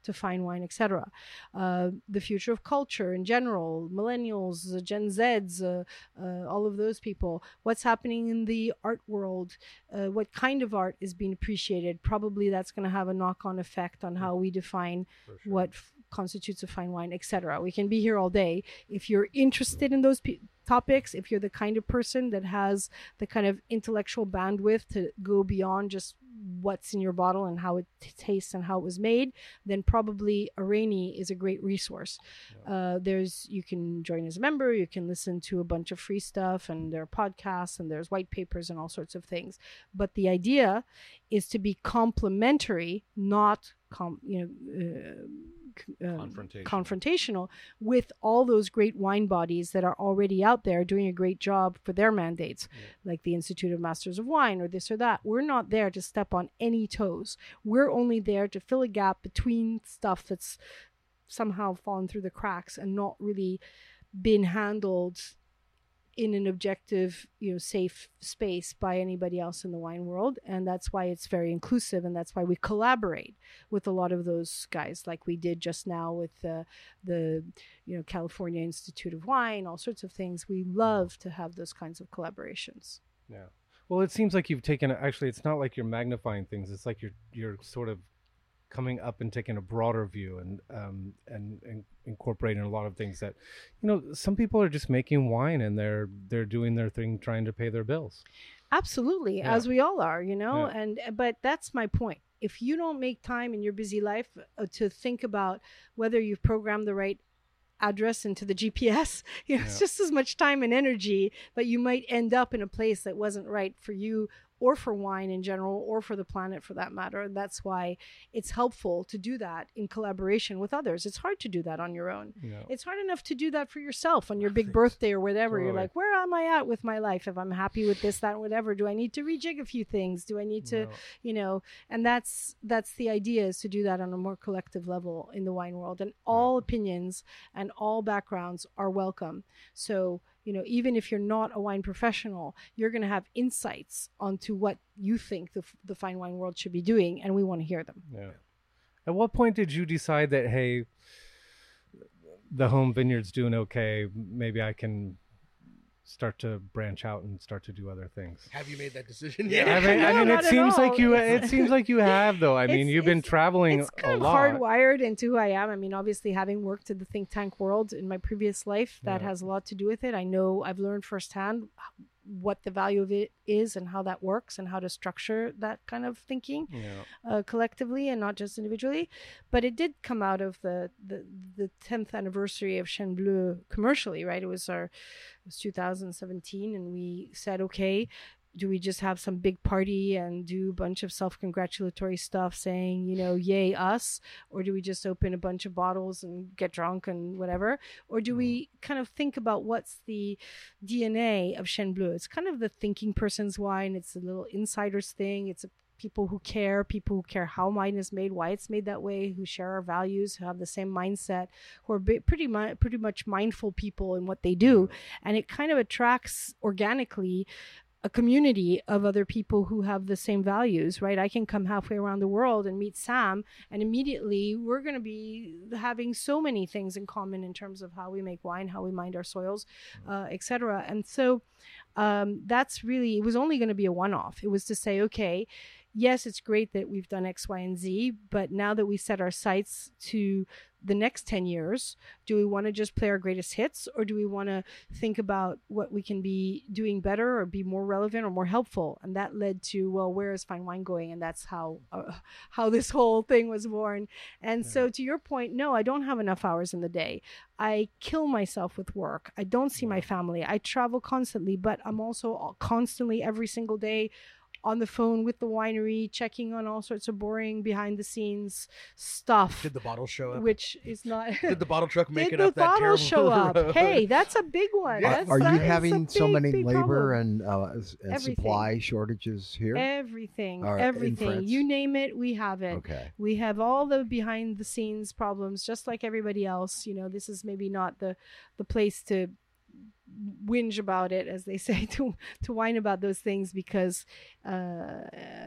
to fine wine, etc. Uh, the future of culture in general, millennials, uh, Gen Zs, uh, uh, all of those people. What's happening in the art world? Uh, what kind of art is being appreciated? Probably that's going to have a knock-on effect on how we define what f- constitutes a fine wine, etc. We can be here all day. If you're interested in those topics, if you're the kind of person that has the kind of intellectual bandwidth to go beyond just what's in your bottle and how it t- tastes and how it was made, then probably Areni is a great resource. Uh, there's you can join as a member, you can listen to a bunch of free stuff, and there are podcasts and there's white papers and all sorts of things. But the idea is to be complementary, not com- you know. Uh, um, Confrontational. confrontational with all those great wine bodies that are already out there doing a great job for their mandates, like the Institute of Masters of Wine or this or that. We're not there to step on any toes. We're only there to fill a gap between stuff that's somehow fallen through the cracks and not really been handled in an objective, you know, safe space by anybody else in the wine world. And that's why it's very inclusive and that's why we collaborate with a lot of those guys like we did just now with the the you know California Institute of Wine, all sorts of things. We love to have those kinds of collaborations. Yeah. Well, it seems like you've taken actually it's not like you're magnifying things. It's like you're you're sort of coming up and taking a broader view and um and, and incorporating a lot of things that you know some people are just making wine and they're they're doing their thing trying to pay their bills. Absolutely, Yeah. as we all are, you know. Yeah. And but that's my point. If you don't make time in your busy life uh, to think about whether you've programmed the right address into the GPS, you know, it's just as much time and energy, but you might end up in a place that wasn't right for you or for wine in general or for the planet for that matter. And that's why it's helpful to do that in collaboration with others. It's hard to do that on your own. Know. It's hard enough to do that for yourself on your big birthday or whatever. You're like, where am I at with my life? If I'm happy with this, that, whatever, do I need to rejig a few things? Do I need to, No. you know? And that's that's the idea is to do that on a more collective level in the wine world. And all opinions and all backgrounds are welcome. So you know, even if you're not a wine professional, you're going to have insights onto what you think the, the fine wine world should be doing, and we want to hear them. Yeah. At what point did you decide that hey, the home vineyard's doing okay? Maybe I can start to branch out and start to do other things. Have you made that decision Yeah. yet? I mean, I mean, it at seems like you. It seems like you have, though. I mean, It's- you've been traveling it's a of lot. hardwired into who I am. I mean, obviously, having worked in the think tank world in my previous life, that Yeah. has a lot to do with it. I know I've learned firsthand what the value of it is and how that works and how to structure that kind of thinking Yeah. uh, collectively and not just individually. But it did come out of the the the tenth anniversary of Chêne Bleu commercially, right? It was our it was 2017, and we said, okay, do we just have some big party and do a bunch of self-congratulatory stuff, saying, you know, yay us, or do we just open a bunch of bottles and get drunk and whatever, or do we mm-hmm. kind of think about what's the DNA of Chêne Bleu? It's kind of the thinking person's wine. It's a little insider's thing. It's a people who care, people who care how wine is made, why it's made that way, who share our values, who have the same mindset, who are pretty pretty much mindful people in what they do, mm-hmm. and it kind of attracts organically a community of other people who have the same values, right? I can come halfway around the world and meet Sam, and immediately we're going to be having so many things in common in terms of how we make wine, how we mind our soils, uh, etc. And so um, that's really it was only going to be a one-off. It was to say, okay, yes, it's great that we've done X, Y, and Z, but now that we set our sights to the next 10 years, do we want to just play our greatest hits or do we want to think about what we can be doing better or be more relevant or more helpful? And that led to, well, where is fine wine going? And that's how uh, how this whole thing was born. And so to your point, no, I don't have enough hours in the day. I kill myself with work. I don't see my family. I travel constantly, but I'm also constantly every single day on the phone with the winery, checking on all sorts of boring behind the scenes stuff, Did the bottle show up? which is not. Did the bottle truck make Did it the up that bottle show up? road? Hey, that's a big one. Yeah. That's- Are you is a having so many labor problem. and, uh, and supply shortages here? Everything, Or in everything. You name it, we have it. Okay. We have all the behind the scenes problems, just like everybody else. You know, this is maybe not the the place to whinge about it, as they say, to to whine about those things, because uh,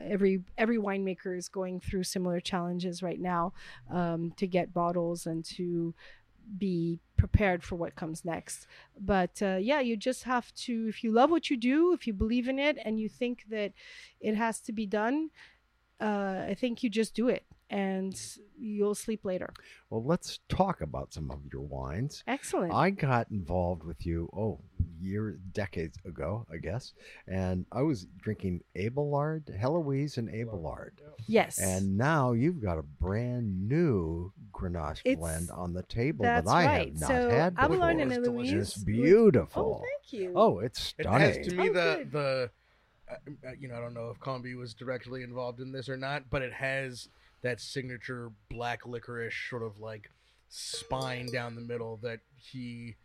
every every winemaker is going through similar challenges right now um, to get bottles and to be prepared for what comes next. But uh, yeah, you just have to, if you love what you do, if you believe in it, and you think that it has to be done, uh, I think you just do it and you'll sleep later. Well, let's talk about some of your wines. Excellent. I got involved with you, oh, years, decades ago, I guess. And I was drinking Abelard, Heloise and Abelard. yes. And now you've got a brand new Grenache It's- blend on the table that I right. have not so had before. Abelard and It's Eloise. It's beautiful. Oh, thank you. Oh, it's stunning. It stunning. has to me Oh, the good. the uh, uh, you know I don't know if Cambie was directly involved in this or not, but it has that signature black licorice sort of like spine down the middle that he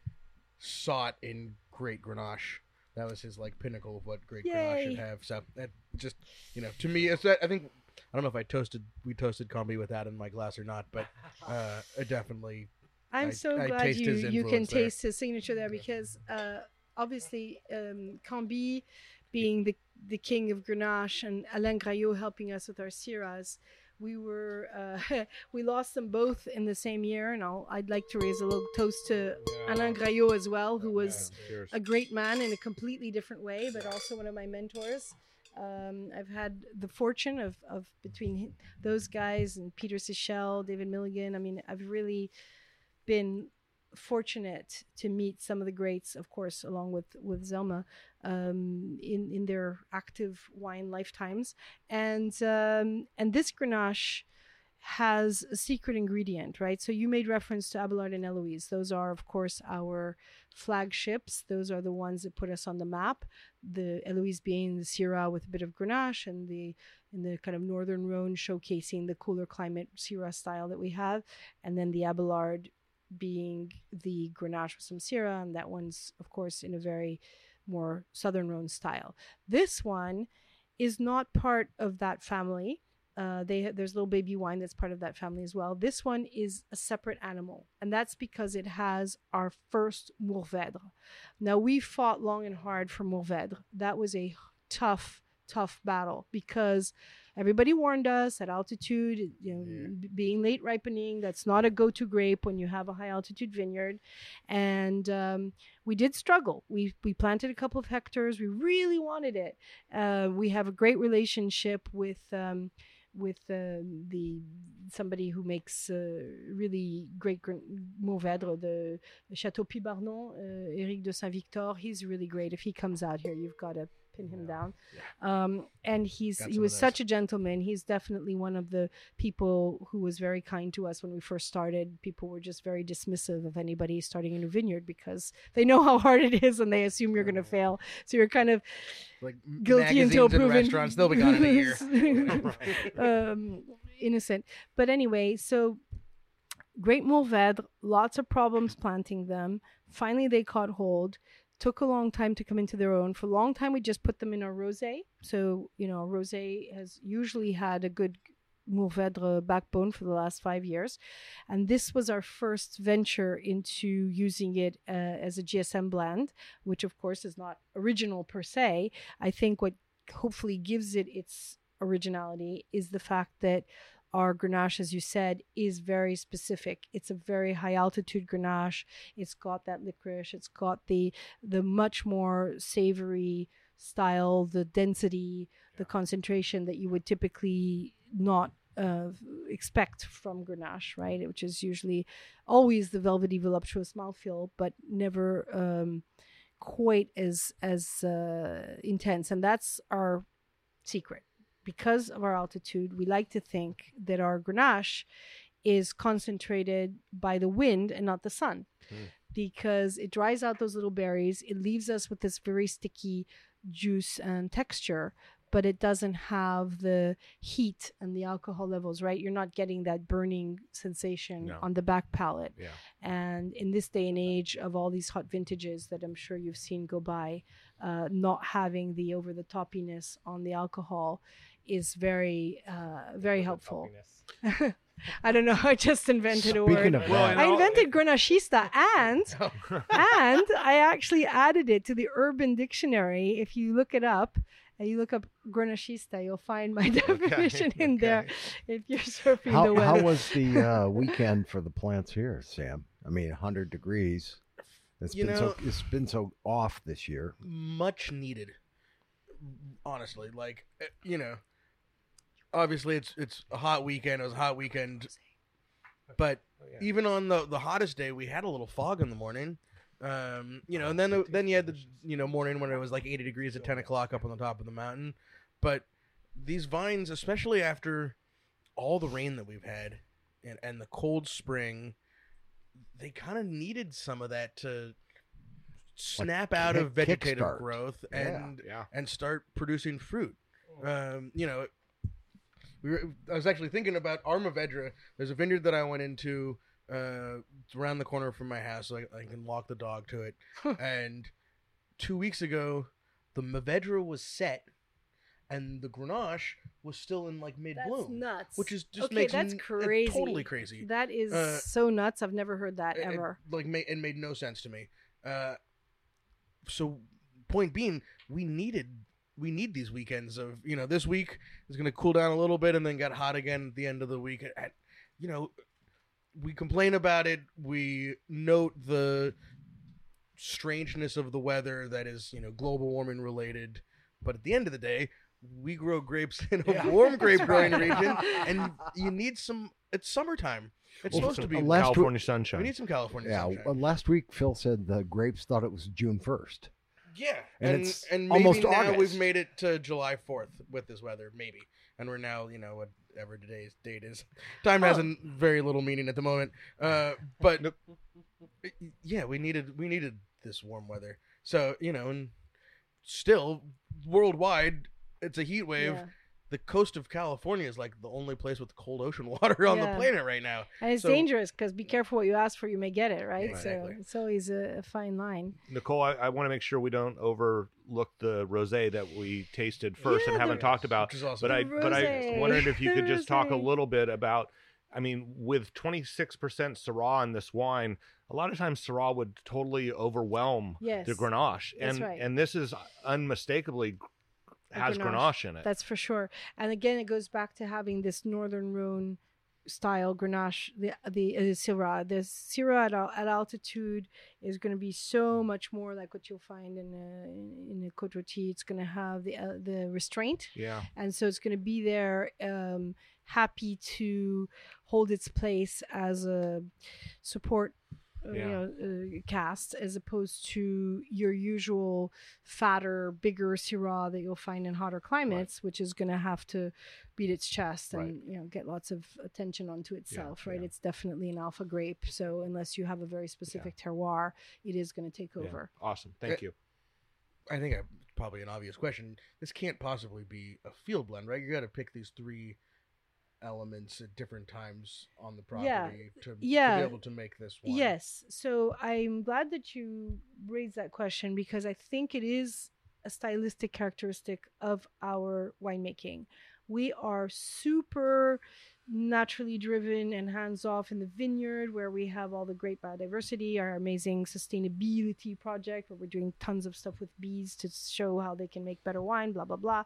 sought in Great Grenache. That was his like pinnacle of what Great Grenache should have. So that just you know to me, it's that I think I don't know if I toasted we toasted Cambie with that in my glass or not, but uh, it definitely I'm I- so I glad you, you can there. taste his signature there because uh, obviously um, Cambie being the, the king of Grenache and Alain Graillot helping us with our Syrahs, we were uh, we lost them both in the same year, and I'll, I'd like to raise a little toast to Alain Graillot as well, who was a great man in a completely different way, but also one of my mentors. Um, I've had the fortune of, of between those guys and Peter Sichel, David Milligan. I mean, I've really been fortunate to meet some of the greats, of course, along with with Zelma, um, in in their active wine lifetimes, and um, and this Grenache has a secret ingredient, right? So you made reference to Abelard and Eloise. Those are, of course, our flagships. Those are the ones that put us on the map. The Eloise being the Syrah with a bit of Grenache, and the in the kind of northern Rhone showcasing the cooler climate Syrah style that we have, and then the Abelard being the Grenache with some Syrah, and that one's, of course, in a very more southern Rhone style. This one is not part of that family. Uh, they there's little baby wine that's part of that family as well. This one is a separate animal, and that's because it has our first Mourvèdre. Now we fought long and hard for Mourvèdre. That was a tough, tough battle because everybody warned us at altitude, you know, Yeah. being late ripening. That's not a go-to grape when you have a high altitude vineyard, and um, we did struggle. We we planted a couple of hectares. We really wanted it. Uh, we have a great relationship with. Um, with uh, the somebody who makes uh, really great gr- Mourvèdre, the Chateau Pibarnon, uh, Eric de Saint Victor. He's really great. If he comes out here, you've got to pin him down. Um, and he's Got he was such a gentleman. He's definitely one of the people who was very kind to us when we first started. People were just very dismissive of anybody starting a new vineyard because they know how hard it is and they assume you're going to fail. So you're kind of Like guilty until proven restaurants, they'll be gone in a year. um, innocent. But anyway, so Great Mourvèdre, lots of problems planting them. Finally, they caught hold. Took a long time to come into their own. For a long time, we just put them in our rosé. So you know, rosé has usually had a good Mourvèdre backbone for the last five years, and this was our first venture into using it uh, as a GSM blend, which of course is not original per se. I think what hopefully gives it its originality is the fact that our Grenache, as you said, is very specific. It's a very high altitude Grenache. It's got that licorice. It's got the the much more savory style, the density, the concentration that you would typically not uh, expect from Grenache, right? Which is usually always the velvety, voluptuous mouthfeel, but never um, quite as as uh, intense. And that's our secret because of our altitude, we like to think that our Grenache is concentrated by the wind and not the sun. Because it dries out those little berries, it leaves us with this very sticky juice and texture, but it doesn't have the heat and the alcohol levels, right? You're not getting that burning sensation No. on the back palate. Yeah. And in this day and age of all these hot vintages that I'm sure you've seen go by, uh, not having the over the toppiness on the alcohol is very, uh, very helpful. I don't know. I just invented a Speaking word. of Well, I invented Grenachista and and I actually added it to the Urban Dictionary. If you look it up and you look up Grenachista, you'll find my definition in there. If you're surfing the web. how was the uh, weekend for the plants here, Sam? I mean, 100 degrees. It's You been so know- it's been so off this year. much needed. Honestly, like eh, you know, obviously it's it's a hot weekend. It was a hot weekend, but even on the the hottest day, we had a little fog in the morning. Um, you know, and then then you had the you know morning when it was like 80 degrees at 10 o'clock up on the top of the mountain. But these vines, especially after all the rain that we've had and, and the cold spring, they kind of needed some of that to snap out of vegetative kickstart. growth Yeah. and Yeah. and start producing fruit. Um, you know, we were, I was actually thinking about Mourvèdre. There's a vineyard that I went into uh, around the corner from my house, so I, I can walk the dog to it. and two weeks ago, the Mourvèdre was set, and the Grenache was still in like mid That's bloom, nuts. which is just okay, makes that's n- crazy. totally crazy. That is Uh, so nuts. I've never heard that it, ever. like ma- it made no sense to me. Uh, so point being, we needed we need these weekends of you know this week is going to cool down a little bit and then get hot again at the end of the week. And, you know, we complain about it. We note the strangeness of the weather that is you know global warming related. But at the end of the day, we grow grapes in a warm grape growing region, and you need some. It's summertime. It's Well, supposed to be. last California we sunshine. need some California Yeah, sunshine. well, last week Phil said the grapes thought it was June 1st. Yeah, And and it's and maybe almost now August. we've made it to July fourth with this weather, maybe, and we're now you know whatever today's date is. Time has a very little meaning at the moment, uh, but yeah, we needed we needed this warm weather. So you know, and still worldwide, it's a heat wave. Yeah. The coast of California is like the only place with cold ocean water on Yeah. the planet right now. And it's So- dangerous because be careful what you ask for, you may get it, right? Exactly. So it's always a, a fine line. Nicole, I, I want to make sure we don't overlook the rosé that we tasted first Yeah, and haven't talked about. Which is awesome. But I, The but I wondered if you could just talk a little bit about. I mean, with 26% Syrah in this wine, a lot of times Syrah would totally overwhelm Yes. the Grenache, That's and right. and this is unmistakably A has Grenache. In it. That's for sure. And again, it goes back to having this Northern Rhone style Grenache, the the uh, Syrah. The Syrah at, at altitude is going to be so much more like what you'll find in a in a Côte Rôtie. It's going to have the uh, the restraint, yeah, and so it's going to be there, um, happy to hold its place as a support. Uh, Yeah. You know, uh, cast as opposed to your usual fatter, bigger Syrah that you'll find in hotter climates, which is going to have to beat its chest and Right. you know get lots of attention onto itself. right, yeah. it's definitely an alpha grape. So unless you have a very specific terroir, it is going to take yeah. over. awesome. Thank Uh, you. I think I, probably an obvious question. This can't possibly be a field blend, right? You got to pick these three elements at different times on the property Yeah. to, to be able to make this one. Yes. So I'm glad that you raised that question because I think it is a stylistic characteristic of our winemaking. We are super naturally driven and hands off in the vineyard where we have all the great biodiversity, our amazing sustainability project where we're doing tons of stuff with bees to show how they can make better wine, blah, blah, blah.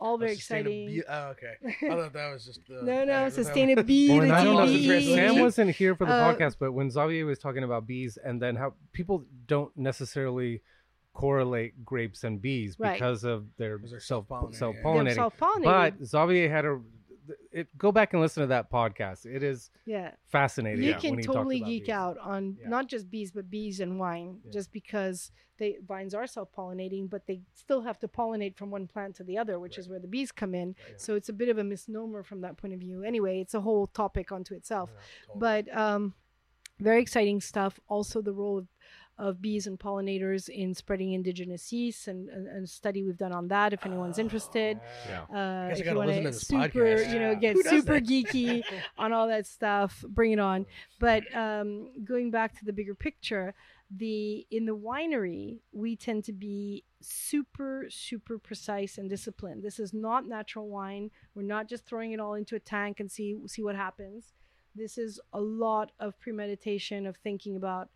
All very sustainabi- exciting. Oh, okay. I thought that was just the. No, no, I thought that was- sustainability. Well, I don't know, Sam wasn't here for the Uh, podcast, but when Xavier was talking about bees and then how people don't necessarily correlate grapes and bees Right. because of their Because they're self self-pollinating, yeah. self-pollinating. But Xavier had a it, go back and listen to that podcast. It is yeah. fascinating. you Yeah. can totally geek bees. out on Yeah. not just bees but bees and wine Yeah. just because they vines are self-pollinating but they still have to pollinate from one plant to the other which is where the bees come in so it's a bit of a misnomer from that point of view anyway it's a whole topic unto itself but um very exciting stuff also the role of of bees and pollinators in spreading indigenous yeast and, and, and a study we've done on that if anyone's interested Yeah. uh, if you want to to super, podcast. you know, get super that? geeky on all that stuff, bring it on. But um, going back to the bigger picture, the in the winery we tend to be super super precise and disciplined. This is not natural wine. We're not just throwing it all into a tank and see see what happens. This is a lot of premeditation of thinking about.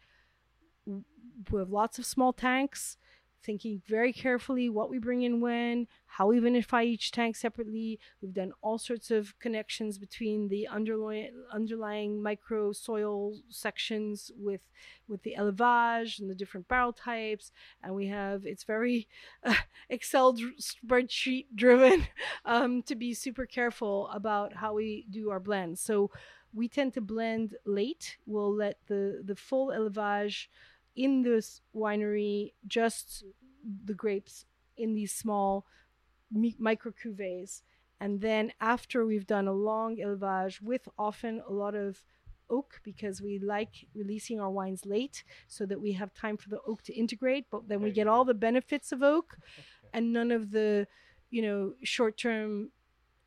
We have lots of small tanks thinking very carefully what we bring in when, how we vinify each tank separately. We've done all sorts of connections between the underlying underlying micro soil sections with with the élevage and the different barrel types, and we have it's very uh, Excel spreadsheet driven um, to be super careful about how we do our blends. So we tend to blend late. We'll let the the full élevage in this winery just the grapes in these small micro cuvées and then after we've done a long élevage with often a lot of oak because we like releasing our wines late so that we have time for the oak to integrate but then we get all the benefits of oak and none of the you know short term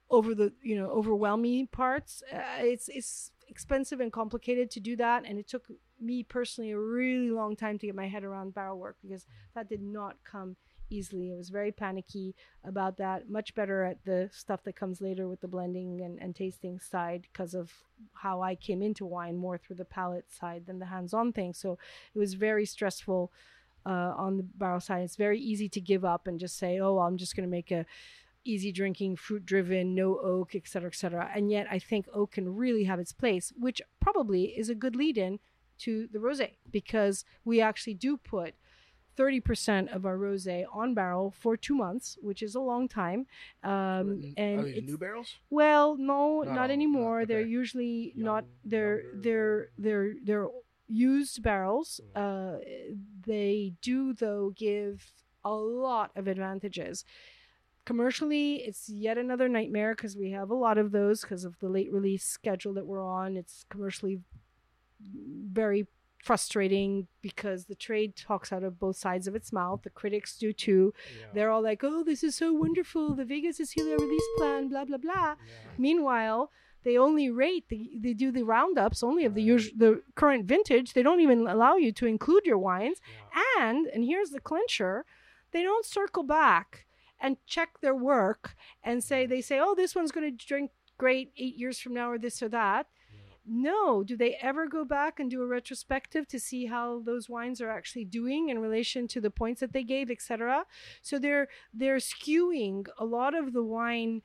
over the you know overwhelming parts. Uh, it's it's expensive and complicated to do that and it took me personally a really long time to get my head around barrel work because that did not come easily. I was very panicky about that much better at the stuff that comes later with the blending and, and tasting side because of how i came into wine more through the palate side than the hands-on thing. So it was very stressful uh, on the barrel side. It's very easy to give up and just say oh i'm just going to make a easy drinking, fruit driven, no oak, et cetera, et cetera. And yet I think oak can really have its place, which probably is a good lead in to the rosé because we actually do put 30% of our rosé on barrel for two months, which is a long time. Um, and Are these new barrels? well, no, Not not, anymore. not- They're okay. usually not. Young- They're they're they're they're used barrels. Uh, they do though give a lot of advantages. Commercially, it's yet another nightmare because we have a lot of those because of the late release schedule that we're on. It's commercially very frustrating because the trade talks out of both sides of its mouth. The critics do too. They're all like, "Oh, this is so wonderful. The Vegas is here release plan, blah blah blah." Meanwhile, they only rate the, they do the roundups only of the usual the current vintage. They don't even allow you to include your wines. And and here's the clincher, they don't circle back and check their work and say they say, "Oh, this one's going to drink great 8 years from now or this or that." No, do they ever go back and do a retrospective to see how those wines are actually doing in relation to the points that they gave, etc. So they're they're skewing a lot of the wine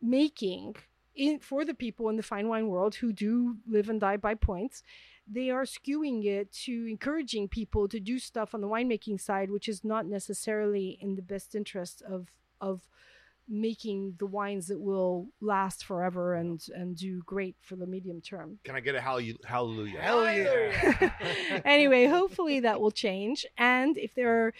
making in for the people in the fine wine world who do live and die by points they are skewing it to encouraging people to do stuff on the winemaking side which is not necessarily in the best interest of of making the wines that will last forever and and do great for the medium term Can I get a hallelu- hallelujah? Hell yeah. anyway, hopefully that will change. And if there are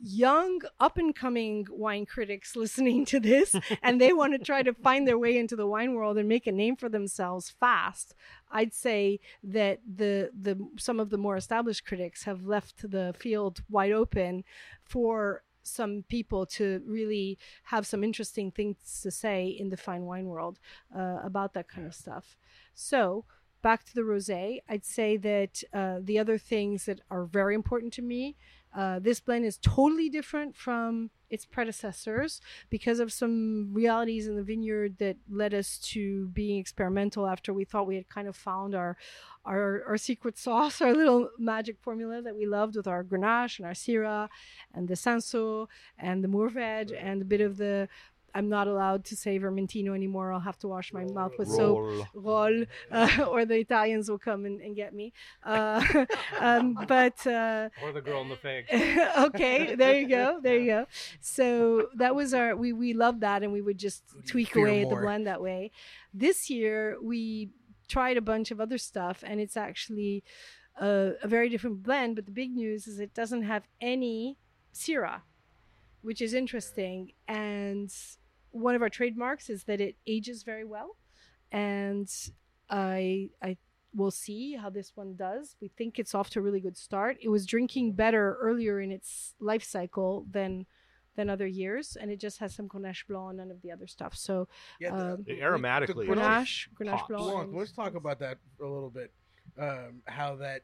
young, up and coming wine critics listening to this and they want to try to find their way into the wine world and make a name for themselves fast, I'd say that the the some of the more established critics have left the field wide open for some people to really have some interesting things to say in the fine wine world uh, about that kind of stuff. So, back to the rosé, I'd say that uh, the other things that are very important to me, uh, this blend is totally different from its predecessors because of some realities in the vineyard that led us to being experimental after we thought we had kind of found our our, our secret sauce, our little magic formula that we loved with our Grenache and our Syrah and the Cinsault and the Mourvèdre and a bit of the I'm not allowed to say Vermentino anymore. I'll have to wash my mouth with soap. Rolle. Rolle, uh, or the Italians will come and, and get me. Uh, um, but uh, Or the Girl and the Fig. okay, there you go, there you go. So that was our we we loved that, and we would just you tweak fear away at the blend that way. This year we tried a bunch of other stuff, and it's actually a, a very different blend. But the big news is it doesn't have any Syrah, which is interesting. And one of our trademarks is that it ages very well, and I I we'll see how this one does. We think it's off to a really good start. It was drinking better earlier in its life cycle than than other years, and it just has some Grenache Blanc and none of the other stuff. So Yeah, Um, The aromatically, the Grenache, Grenache. Blanc. Blanc, and- let's talk about that a little bit. Um, how that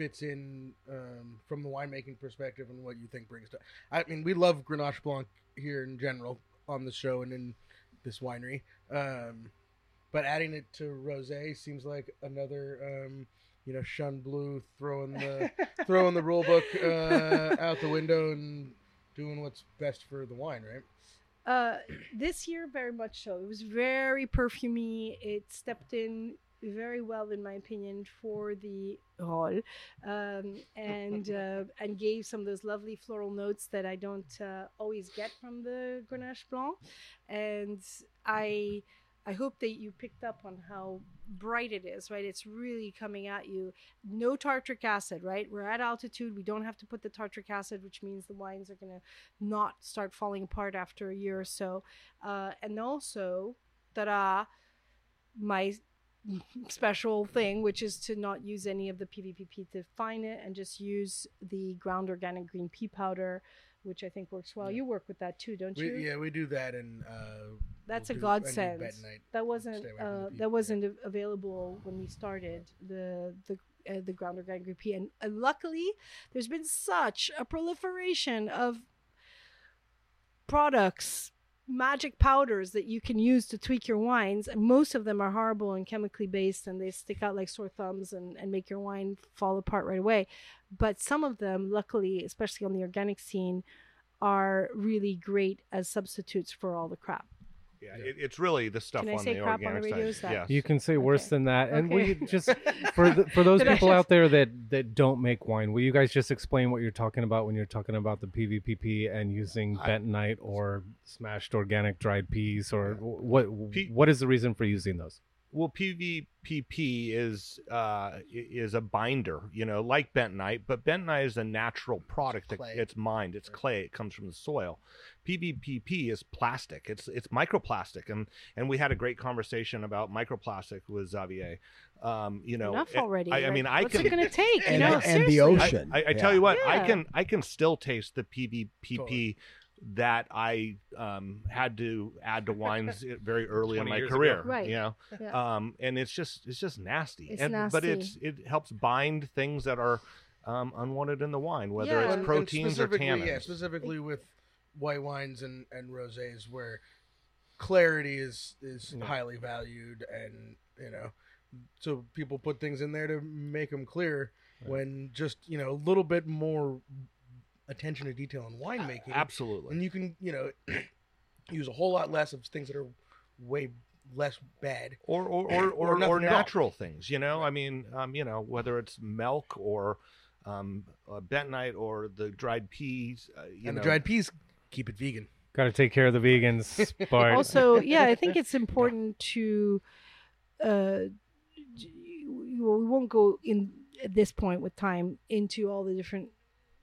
fits in um, from the winemaking perspective and what you think brings to. I mean, we love Grenache Blanc here in general on the show and in this winery. Um, but adding it to rosé seems like another, um, you know, Chêne Bleu throwing the throwing the rule book uh, out the window and doing what's best for the wine, right? Uh, this year, very much so. It was very perfumey. It stepped in very well, in my opinion, for the hall, um, and uh, and gave some of those lovely floral notes that I don't uh, always get from the Grenache Blanc. And I I hope that you picked up on how bright it is. Right, it's really coming at you. No tartaric acid. Right, we're at altitude. We don't have to put the tartaric acid, which means the wines are gonna not start falling apart after a year or so. Uh, and also, ta-da, my special thing, which is to not use any of the PVPP to fine it and just use the ground organic green pea powder, which I think works well. You work with that too, don't We, you? yeah, we do that, and uh, That's we'll a do- I do godsend. That wasn't Stay away from uh, that wasn't a- available when we started the the uh, the ground organic green pea, and uh, luckily there's been such a proliferation of products magic powders that you can use to tweak your wines. And most of them are horrible and chemically based and they stick out like sore thumbs and, and make your wine fall apart right away. But some of them luckily especially on the organic scene are really great as substitutes for all the crap Yeah, it, it's really the stuff Can I on say the crap on the organic radio? side. Yes. You can say worse Okay. than that. And will Okay. you just for the, for those people just- out there that that don't make wine, will you guys just explain what you're talking about when you're talking about the PVPP and using I- bentonite or smashed organic dried peas or what Pe- what is the reason for using those? Well, PVPP is uh, is a binder, you know, like bentonite, but bentonite is a natural product. that. It's mined. It's clay. It comes from the soil. PVPP is plastic. It's it's microplastic, and and we had a great conversation about microplastic with Xavier. Um, you know, Enough already. I, I like, mean, I what's can it going to take? You And- know, and the ocean. I, I, I tell you what, I can I can still taste the PVPP Totally. That I um, had to add to wines very early in my career. ago. Right. You know, Yeah. um, and it's just it's just nasty. It's and, But it's it helps bind things that are um, unwanted in the wine, whether Yeah. it's And- and proteins or specifically- tannins. Yeah, specifically with white wines and, and rosés where clarity is is Yeah. highly valued and you know so people put things in there to make them clear when just you know a little bit more attention to detail in winemaking Absolutely. and you can you know use a whole lot less of things that are way less bad or or or, Or or, or, nothing at all. natural things. You know, I mean, um, you know, whether it's milk or um, uh, bentonite or the dried peas. Uh, you and know, the dried peas keep it vegan Got to take care of the vegans, Bart. also yeah i think it's important to uh d- well, we won't go in at this point with time into all the different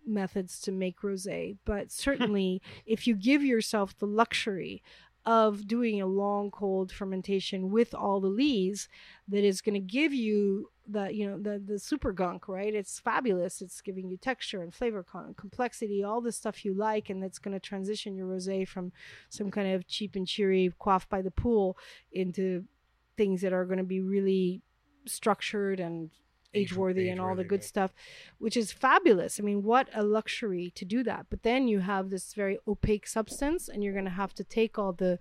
methods to make rosé but certainly if you give yourself the luxury of doing a long cold fermentation with all the lees that is going to give you the you know the the super gunk right? It's fabulous. It's giving you texture and flavor con- complexity all the stuff you like and that's going to transition your rosé from some kind of cheap and cheery quaff by the pool into things that are going to be really structured and Age- worthy and all the good right. stuff which is fabulous i mean what a luxury to do that but then you have this very opaque substance and you're going to have to take all the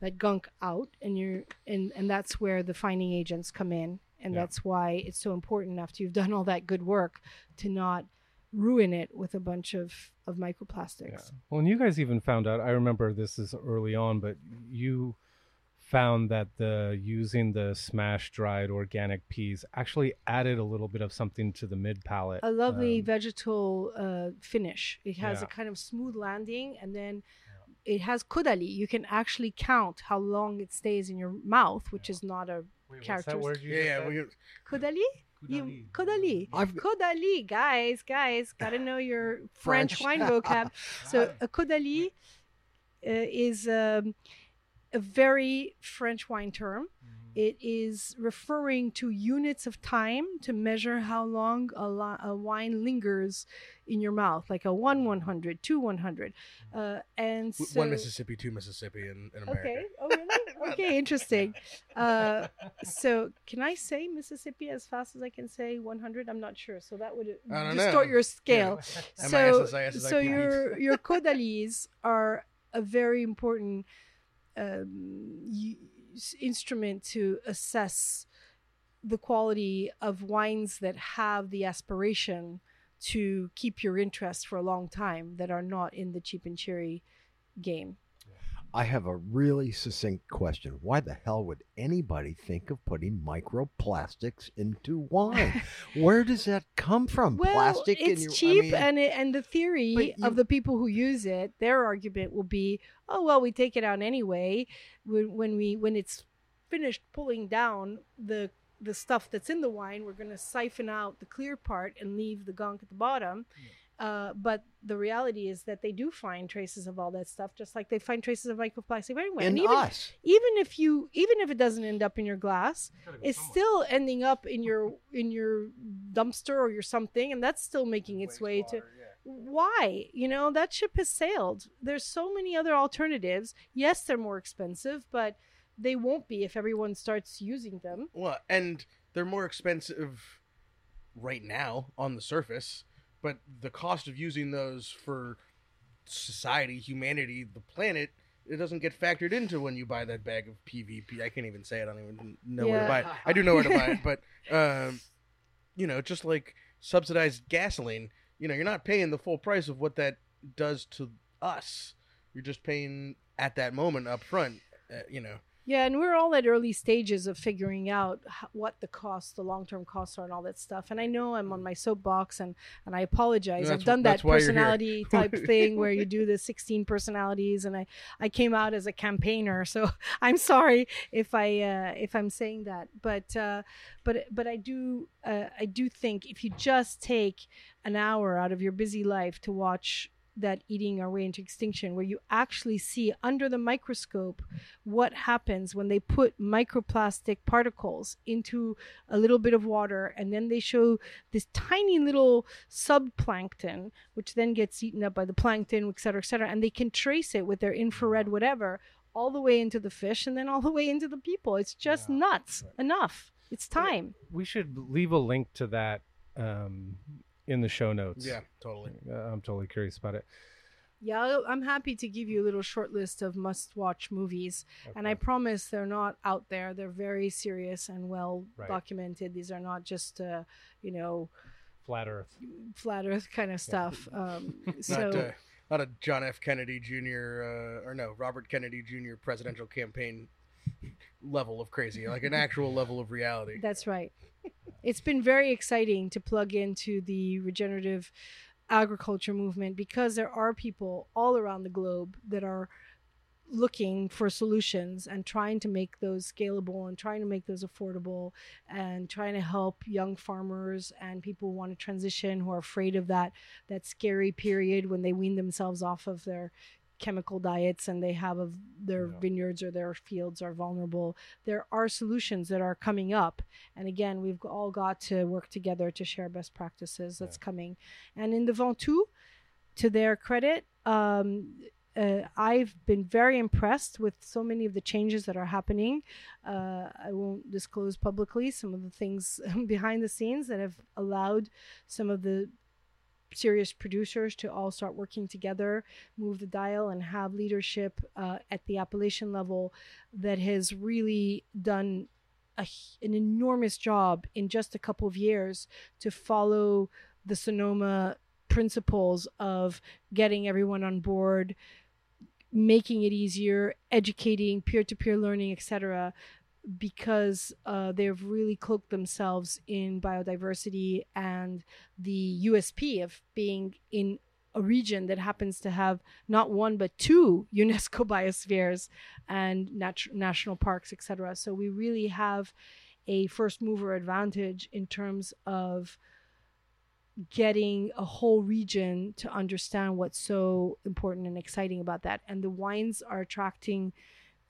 that gunk out and you're and and that's where the fining agents come in and Yeah. that's why it's so important after you've done all that good work to not ruin it with a bunch of of microplastics Yeah. Well, and you guys even found out. I remember this is early on, but you found that the using the smash dried organic peas actually added a little bit of something to the mid palate. a lovely Um, vegetal uh, finish. It has Yeah. a kind of smooth landing, and then it has caudalie. You can actually count how long it stays in your mouth, which is not a Wait, what's that word you yeah just yeah said? we, caudalie. You, caudalie. I've Caudalie, guys, guys, gotta know your French, French. wine vocab. So a caudalie uh, is um, a very French wine term. It is referring to units of time to measure how long a, li- a wine lingers in your mouth, like a one 100, two 100. Uh, and so, one mississippi two mississippi in, in america Okay. Oh, really? Okay, interesting. Uh, so, can I say Mississippi as fast as I can say 100? I'm not sure. So that would distort know. your scale. Yeah. So, so your your caudalies are a very important um, instrument to assess the quality of wines that have the aspiration to keep your interest for a long time that are not in the cheap and cherry game. I have a really succinct question. Why the hell would anybody think of putting microplastics into wine? Where does that come from? Well, Plastic in it's your, I cheap, mean, and it, and the theory you- of the people who use it, their argument will be, oh well, we take it out anyway when, when we when it's finished pulling down the the stuff that's in the wine, we're going to siphon out the clear part and leave the gunk at the bottom. Hmm. Uh, but the reality is that they do find traces of all that stuff, just like they find traces of microplastic anyway. in and even us. even if you even if it doesn't end up in your glass it's still ending up in your in your dumpster or your something and that's still making its way to why? You know that ship has sailed. There's so many other alternatives. Yes they're more expensive but they won't be if everyone starts using them. Well, and they're more expensive right now on the surface, but the cost of using those for society, humanity, the planet, it doesn't get factored into when you buy that bag of PVP. I can't even say it. I don't even know where to buy it. I do know where to buy it, but um, you know, just like subsidized gasoline, you know, you're not paying the full price of what that does to us. You're just paying at that moment up front. Uh, you know, Yeah, and we're all at early stages of figuring out what the costs, the long-term costs are, and all that stuff. And I know I'm on my soapbox, and and I apologize. That's- I've done that why you're here. personality type thing where you do the 16 personalities, and I I came out as a campaigner, so I'm sorry if I uh, if I'm saying that, but uh, but but I do uh, I do think if you just take an hour out of your busy life to watch that eating our way into extinction where you actually see under the microscope what happens when they put microplastic particles into a little bit of water and then they show this tiny little subplankton which then gets eaten up by the plankton et cetera et cetera and they can trace it with their infrared whatever all the way into the fish and then all the way into the people. It's just nuts. Enough. It's time. We should leave a link to that um, in the show notes. Yeah, totally. Uh, I'm totally curious about it. Yeah, I'll- I'm happy to give you a little short list of must watch movies. And I promise they're not out there. They're very serious and well Right. documented. These are not just, uh, you know, Flat Earth. flat earth kind of stuff. Um, so, Not uh, not a John F. Kennedy Jr. Uh, or no Robert Kennedy Jr. presidential campaign level of crazy, like an actual level of reality. that's right. It's been very exciting to plug into the regenerative agriculture movement because there are people all around the globe that are looking for solutions and trying to make those scalable and trying to make those affordable and trying to help young farmers and people who want to transition who are afraid of that that scary period when they wean themselves off of their chemical diets and they have of their Yeah. vineyards or their fields are vulnerable there are solutions that are coming up and again we've all got to work together to share best practices that's coming and in the ventoux to their credit um, uh, I've been very impressed with so many of the changes that are happening. Uh, I won't disclose publicly some of the things behind the scenes that have allowed some of the serious producers to all start working together, move the dial, and have leadership uh, at the appellation level that has really done a, an enormous job in just a couple of years to follow the Sonoma principles of getting everyone on board, making it easier, educating, peer-to-peer learning, etc. Because uh, they've really cloaked themselves in biodiversity and the USP of being in a region that happens to have not one but two UNESCO biospheres and nat- national parks, etc. So we really have a first mover advantage in terms of getting a whole region to understand what's so important and exciting about that. And the wines are attracting,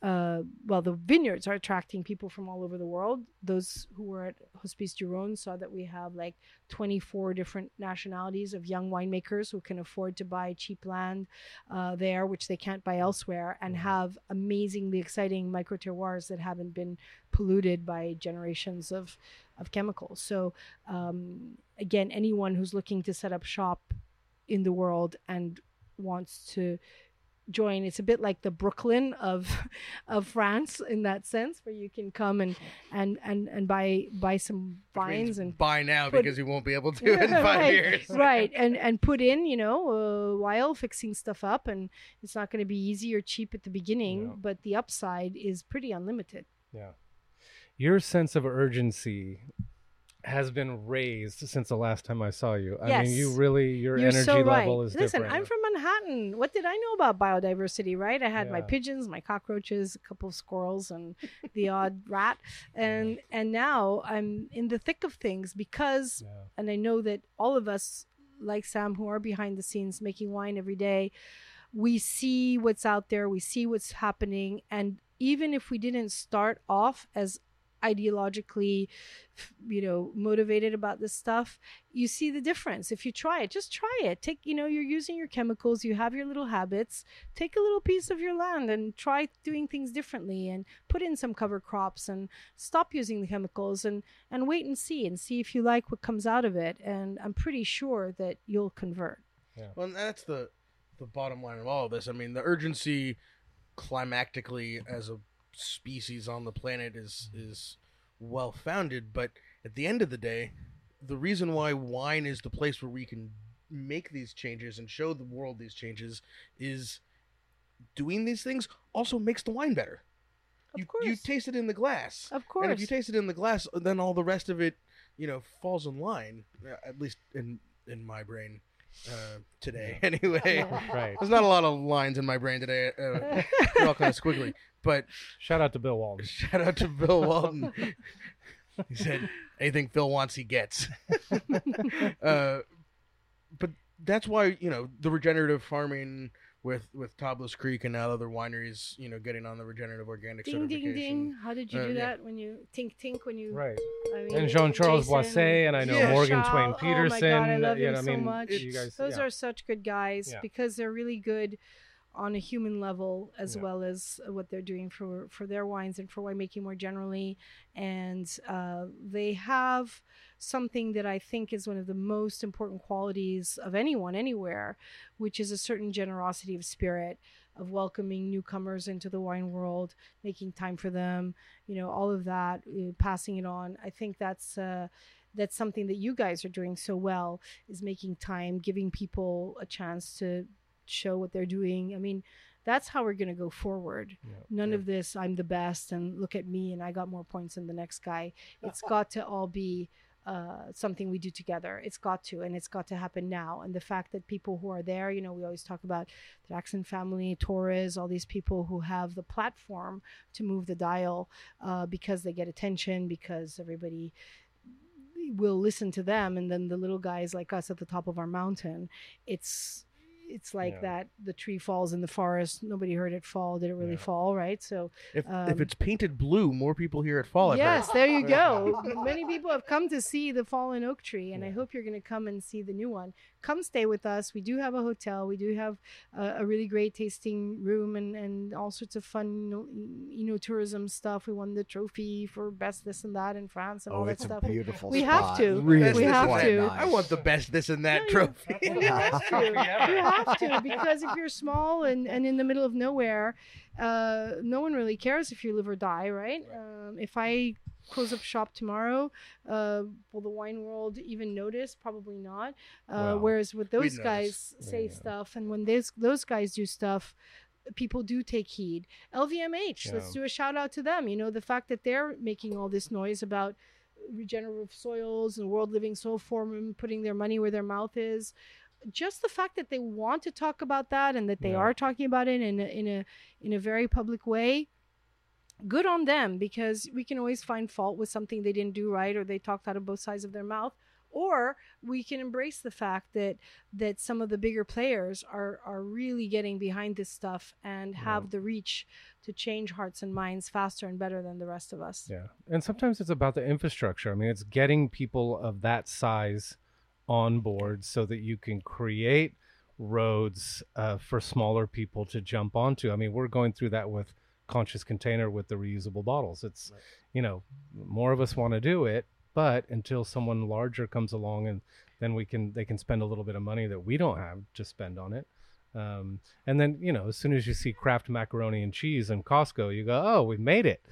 uh, well, the vineyards are attracting people from all over the world. Those who were at Hospice du Rhône saw that we have like 24 different nationalities of young winemakers who can afford to buy cheap land uh, there, which they can't buy elsewhere, and have amazingly exciting micro terroirs that haven't been polluted by generations of of chemicals. So um, again, anyone who's looking to set up shop in the world and wants to join, it's a bit like the Brooklyn of of France in that sense, where you can come and and and and buy buy some vines and buy now put- because you won't be able to in five right, years. right, and and put in, you know, a while fixing stuff up, and it's not going to be easy or cheap at the beginning, but the upside is pretty unlimited. Yeah. Your sense of urgency has been raised since the last time I saw you. I mean, you really your You're energy so right. level is Listen, different. I'm from Manhattan. What did I know about biodiversity, right? I had my pigeons, my cockroaches, a couple of squirrels, and the odd rat. And and now I'm in the thick of things because Yeah. and I know that all of us, like Sam, who are behind the scenes making wine every day, we see what's out there, we see what's happening, and even if we didn't start off as ideologically you know motivated about this stuff you see the difference. If you try it just try it. Take you know you're using your chemicals you have your little habits. Take a little piece of your land and try doing things differently and put in some cover crops and stop using the chemicals and and wait and see and see if you like what comes out of it. And i'm pretty sure that you'll convert. Well, and that's the the bottom line of all of this. I mean, the urgency climactically as a species on the planet is is well founded, but at the end of the day, the reason why wine is the place where we can make these changes and show the world these changes is doing these things also makes the wine better. Of you, course. you taste it in the glass. Of course. And if you taste it in the glass, then all the rest of it, you know, falls in line. uh, At least in in my brain uh, today. Anyway, Right. there's not a lot of lines in my brain today. Uh, they're all kind of squiggly. But Shout out to Bill Walton. shout out to Bill Walton. he said, "Anything Phil wants, he gets." uh, but that's why you know the regenerative farming with with Tablas Creek and now other wineries, you know, getting on the regenerative organic ding certification. ding ding. ding! How did you Uh, do yeah. that when you tink tink when you Right. I mean, And Jean Charles Jason Boisset, and I know Morgan Twain Peterson. Yeah. Morgan Charles- Twain my Peterson. God, I love you him know, I so mean, much. you guys, Those yeah. are such good guys Yeah. because they're really good on a human level as Yeah. well as what they're doing for for their wines and for winemaking more generally and uh, they have something that i think is one of the most important qualities of anyone anywhere which is a certain generosity of spirit of welcoming newcomers into the wine world making time for them you know all of that uh, passing it on i think that's uh, that's something that you guys are doing so well is making time giving people a chance to show what they're doing. I mean that's how we're going to go forward. Yeah. none of this i'm the best and look at me and i got more points than the next guy. It's got to all be uh, something we do together. It's got to and it's got to happen now. And the fact that people who are there you know we always talk about the jackson family torres all these people who have the platform to move the dial uh, because they get attention because everybody will listen to them and then the little guys like us at the top of our mountain it's it's like Yeah. that the tree falls in the forest nobody heard it fall did it really Yeah. fall right so If Um, if it's painted blue, more people hear it fall. I've heard. yes there you go many people have come to see the fallen oak tree and i hope you're going to come and see the new one come stay with us we do have a hotel we do have a, a really great tasting room and and all sorts of fun you know, tourism stuff we won the trophy for best this and that in france and all Oh, that it's a stuff beautiful We have to. Really We have to. nice. I want the best this and that No, trophy. you have to. You have to because if you're small and, and in the middle of nowhere, uh, no one really cares if you live or die, right? Um, if I close up shop tomorrow, uh, will the wine world even notice? Probably not. Uh, whereas with those guys say Yeah. stuff, and when those those guys do stuff. People do take heed. LVMH, let's do a shout out to them. You know, the fact that they're making all this noise about regenerative soils and world living soil form and putting their money where their mouth is just the fact that they want to talk about that and that they Yeah. are talking about it in a, in a in a very public way good on them because we can always find fault with something they didn't do right or they talked out of both sides of their mouth or we can embrace the fact that that some of the bigger players are are really getting behind this stuff and have the reach to change hearts and minds faster and better than the rest of us Yeah. And sometimes it's about the infrastructure. I mean, it's getting people of that size on board so that you can create roads uh, for smaller people to jump onto. I mean, we're going through that with Conscious Container with the reusable bottles. It's, you know, more of us want to do it, but until someone larger comes along and then we can, they can spend a little bit of money that we don't have to spend on it. Um, and then, you know, as soon as you see Kraft macaroni and cheese in Costco, you go, oh, we made it.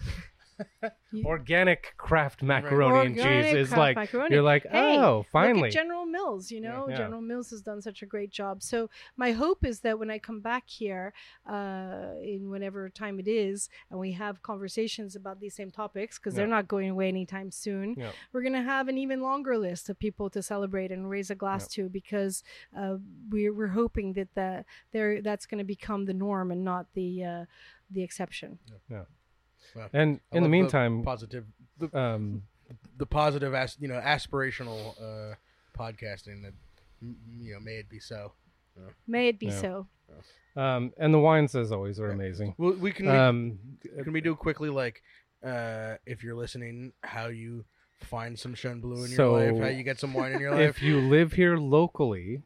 Organic Kraft macaroni and Organic cheese is like macaroni. you're like, Hey, oh, Look finally. General Mills, you know, Yeah. General Mills has done such a great job. So my hope is that when I come back here, uh, in whatever time it is, and we have conversations about these same topics, because they're not going away anytime soon, Yeah. we're gonna have an even longer list of people to celebrate and raise a glass to, because uh, we're we're hoping that the there that's going to become the norm and not the uh, the exception. And I in the love meantime, positive, the, um, the positive, as you know, aspirational uh, podcasting that you know, may it be so. May it be Yeah. so. um, and the wines, as always, are amazing. Well, we can Um, can we do quickly like uh, if you're listening, how you find some Chêne Bleu in So, your life, how you get some wine in your life. if you live here locally,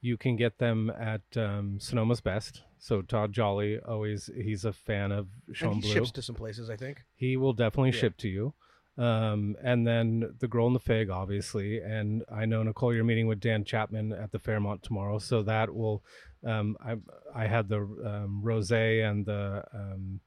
you can get them at um, Sonoma's Best. So Todd Jolly always he's a fan of and Sean he Blue. ships to some places, I think. he will definitely Yeah. ship to you. Um, and then the girl in the fig, obviously. And I know Nicole, you're meeting with Dan Chapman at the Fairmont tomorrow, so that will. Um, I I had the um, rosé and the. Um,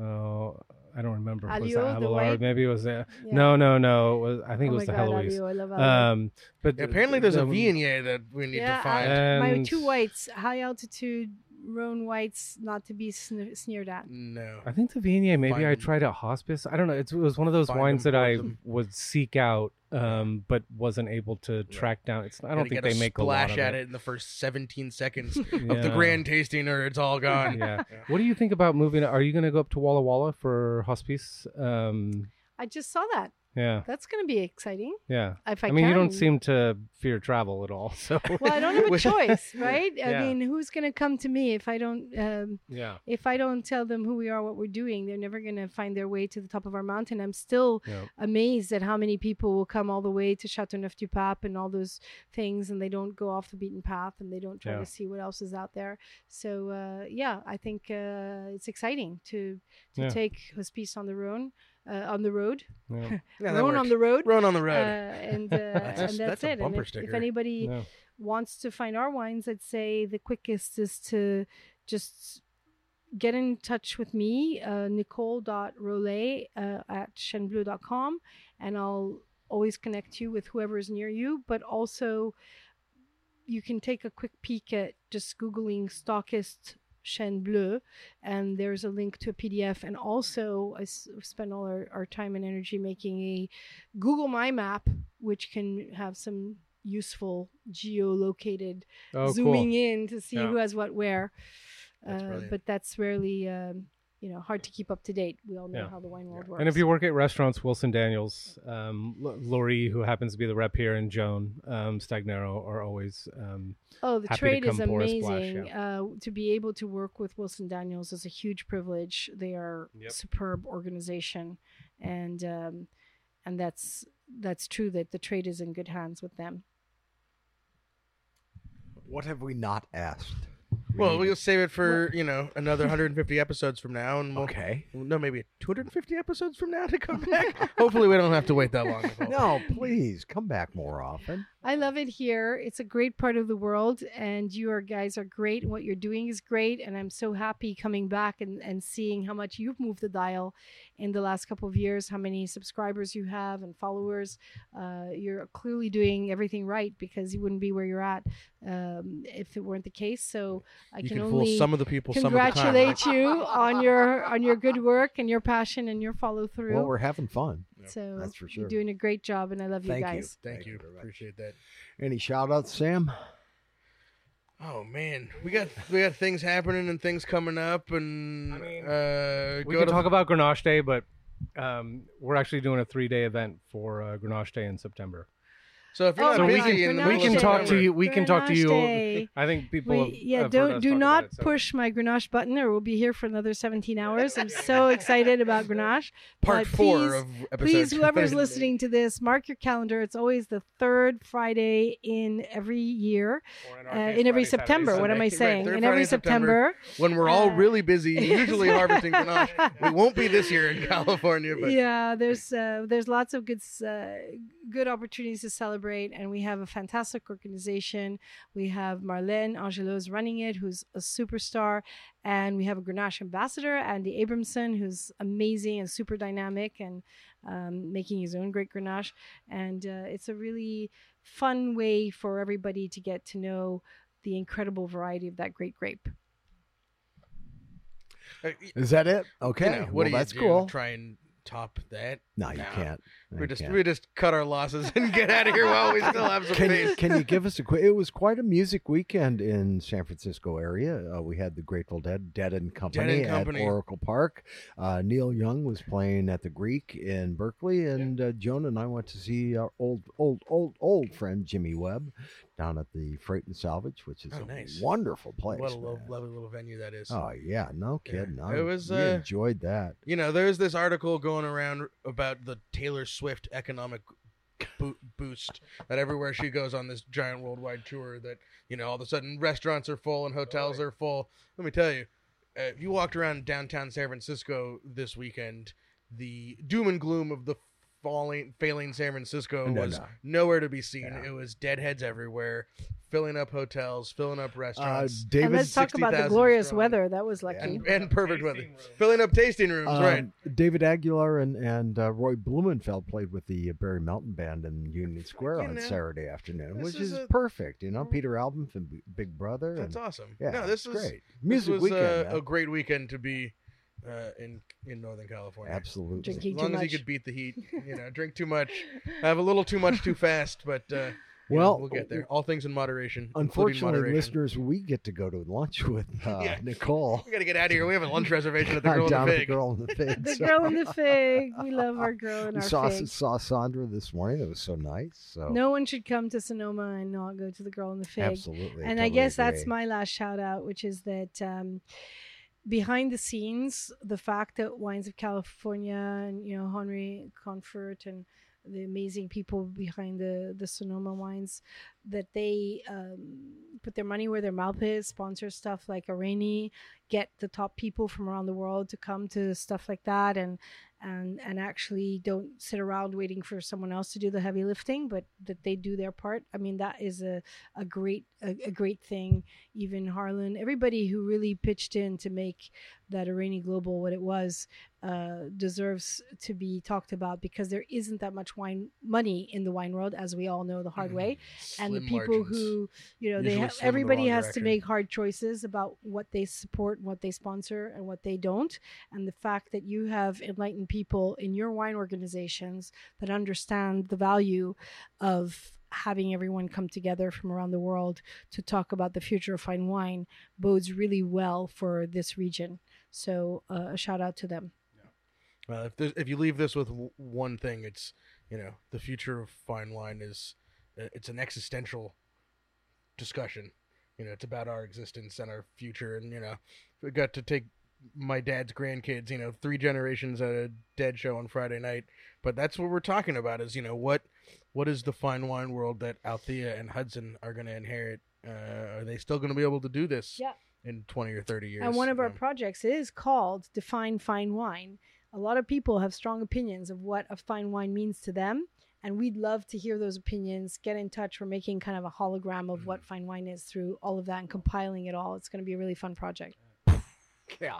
oh, I don't remember. if was the Aliot, the Abelard? white? Maybe it was the. Yeah. No, no, no. It was, I think Oh it was the God, Heloise. I love Aliot. Um, but apparently, there's a the- Viognier that we need Yeah, to find. And- my two whites, high altitude Rhone whites not to be sne- sneered at. No. I think the Viognier, maybe Find I them. tried at hospice. I don't know. It's, it was one of those Find wines them, that I them. would seek out, um, but wasn't able to track down. It's I don't think they a make a lot splash at it. it in the first 17 seconds of the Yeah. grand tasting, or it's all gone. yeah. What do you think about moving? Are you going to go up to Walla Walla for hospice? Um, I just saw that. Yeah, That's going to be exciting. yeah. If I, I, mean, you don't seem to fear travel at all. So Well, I don't have a choice, right? yeah. I mean, who's going to come to me if I don't um, yeah, if I don't tell them who we are, what we're doing? They're never going to find their way to the top of our mountain. I'm still amazed at how many people will come all the way to Chateauneuf du Pape and all those things, and they don't go off the beaten path and they don't try Yeah. to see what else is out there. So uh, yeah, I think uh, it's exciting to to Yeah. take Hospice on the Rhone, uh, on the road, yeah. Yeah, that Rhone on the road. Run on the Uh, road. and uh, That's- and that's, that's it. And bumper if, if sticker. anybody yeah. wants to find our wines, I'd say the quickest is to just get in touch with me, uh, nicole.rolet uh, at chenebleu.com, and I'll always connect you with whoever is near you. But also, you can take a quick peek at just Googling stockist Chêne Bleu, and there's a link to a PDF. And also, I s- spend all our, our time and energy making a Google My Map, which can have some useful geolocated Oh, zooming cool. in to see Yeah. who has what where. That's uh, but that's rarely, um, you know, hard to keep up to date. We all know Yeah. how the wine world works. And if you work at restaurants, Wilson Daniels, um, L- Lori, who happens to be the rep here, and Joan um, Stagnero are always. Um, oh, the happy trade is come pour a splash, amazing. Uh, to be able to work with Wilson Daniels is a huge privilege. They are Yep. superb organization, and um, and that's that's true that the trade is in good hands with them. What have we not asked? Well, we'll save it for you know another 150 episodes from now, and we'll Okay. no maybe 250 episodes from now to come back. Hopefully, we don't have to wait that long. No, please come back more often. I love it here. It's a great part of the world, and you are guys are great. And what you're doing is great. And I'm so happy coming back and, and seeing how much you've moved the dial in the last couple of years, how many subscribers you have and followers. Uh, you're clearly doing everything right because you wouldn't be where you're at um, if it weren't the case. So I you can, can only some of the people. Of the congratulate you on your on your good work and your passion and your follow through. Well, we're having fun. So that's for sure. You're doing a great job, and I love you Thank you. guys. Thank, Thank you. you. Appreciate that. Any shout outs, Sam? Oh man, we got we got things happening and things coming up, and I mean, uh, we go can to talk about Grenache Day, but um, we're actually doing a three day event for uh, Grenache Day in September. So if you're Oh, not So we busy can- in the we can talk to you. We can talk to you. Day. I think people. We, have, yeah, have heard don't us do not it, so- push my Grenache button, or we'll be here for another 17 hours. I'm so excited about Grenache. part But four please- of episode. Please, whoever's 30. listening to this, mark your calendar. It's always the third Friday in every year, in uh, our case, in every Friday, Saturday, September. What am I Sunday. Right, saying? in every Friday in September. September. when we're all uh, really busy, usually harvesting Grenache. We won't be this year in California, but yeah, there's uh, there's lots of good uh, good opportunities to celebrate, and we have a fantastic organization. We have Marlene Angelos running it, who's a superstar, and we have a Grenache ambassador, Andy Abramson, who's amazing and super dynamic and um, making his own great Grenache. And uh, it's a really fun way for everybody to get to know the incredible variety of that great grape. uh, Is that it? you Okay. know, what well, do you that's do? cool. Try and top that. no, you can't. We You just can't. we just cut our losses and get out of here while we still have some Can you, can you give us a quick? It was quite a music weekend in San Francisco area. Uh, we had the Grateful Dead, Dead and Company, and Company. at Oracle Park. Uh, Neil Young was playing at the Greek in Berkeley, and uh, Joan and I went to see our old, old, old, old friend Jimmy Webb down at the Freight and Salvage, which is Oh, a nice. wonderful place. What a lo- lovely little venue that is. Oh yeah, no Yeah. kidding. It was, uh, enjoyed that. You know, there's this article going around about the Taylor Swift economic bo- boost that everywhere she goes on this giant worldwide tour that, you know, all of a sudden restaurants are full and hotels are full. Let me tell you, uh, if you walked around downtown San Francisco this weekend, the doom and gloom of the falling, failing San Francisco No, was no. nowhere to be seen. Yeah. It was deadheads everywhere, filling up hotels, filling up Uh, restaurants, David, and let's talk about the glorious strong. weather. That was lucky. and, and perfect weather, filling up tasting rooms. um, right. David Aguilar and and uh, Roy Blumenfeld played with the Barry Melton Band in Union Square on know, Saturday afternoon, which is is, a- perfect. You know, Peter Albin from Big Brother. That's and, awesome. Yeah, no, this it's was great. This Music was weekend. uh, man. a great weekend to be uh, in in Northern California. Absolutely. Drinking As long too as you much. could beat the heat, you know, drink too much, have a little too much too fast, but uh, you know, Well, we'll get there. All things in moderation. Unfortunately, moderation. listeners, we get to go to lunch with uh, Yeah. Nicole. we got to get out of here. We have a lunch reservation at the Girl down in the at the Fig. girl in the fig. the so- girl in the fig. We love our girl in we our saw fig. saw Sandra this morning. It was so nice. So No one should come to Sonoma and not go to the girl in the fig. absolutely, and I totally guess that's my last shout out, which is that um, behind the scenes, the fact that Wines of California and you know Henry Comfort and the amazing people behind the the Sonoma wines, that they um, put their money where their mouth is, sponsor stuff like Areni, get the top people from around the world to come to stuff like that, and and and actually don't sit around waiting for someone else to do the heavy lifting, but that they do their part. I mean, that is a a great a, a great thing. Even Harlan, everybody who really pitched in to make that Areni Global what it was uh, deserves to be talked about because there isn't that much wine money in the wine world, as we all know the hard way. And the people margins. who you know they Usually have, swim in the everybody wrong has to make hard choices about what they support, what they sponsor, and what they don't. And the fact that you have enlightened people in your wine organizations that understand the value of having everyone come together from around the world to talk about the future of fine wine bodes really well for this region. So uh, a shout out to them. Yeah. Well, if if you leave this with w- one thing, it's you know the future of fine wine is uh, it's an existential discussion. You know, it's about our existence and our future, and you know, we got to take my dad's grandkids. You know, three generations at a dead show on Friday night. But that's what we're talking about. Is you know what what is the fine wine world that Althea and Hudson are going to inherit? Uh, are they still going to be able to do this? Yeah. In twenty or thirty years. And one of our Um, projects is called Define Fine Wine. A lot of people have strong opinions of what a fine wine means to them. And we'd love to hear those opinions. Get in touch. We're making kind of a hologram of Mm. what fine wine is through all of that and compiling it all. It's going to be a really fun project. yeah,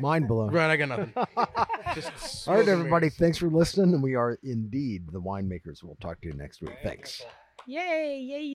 mind blown. Right, I got nothing. Just All smoke right, and everybody. mirrors. Thanks for listening, and we are indeed the winemakers. We'll talk to you next week. Thanks. Yay! Yay!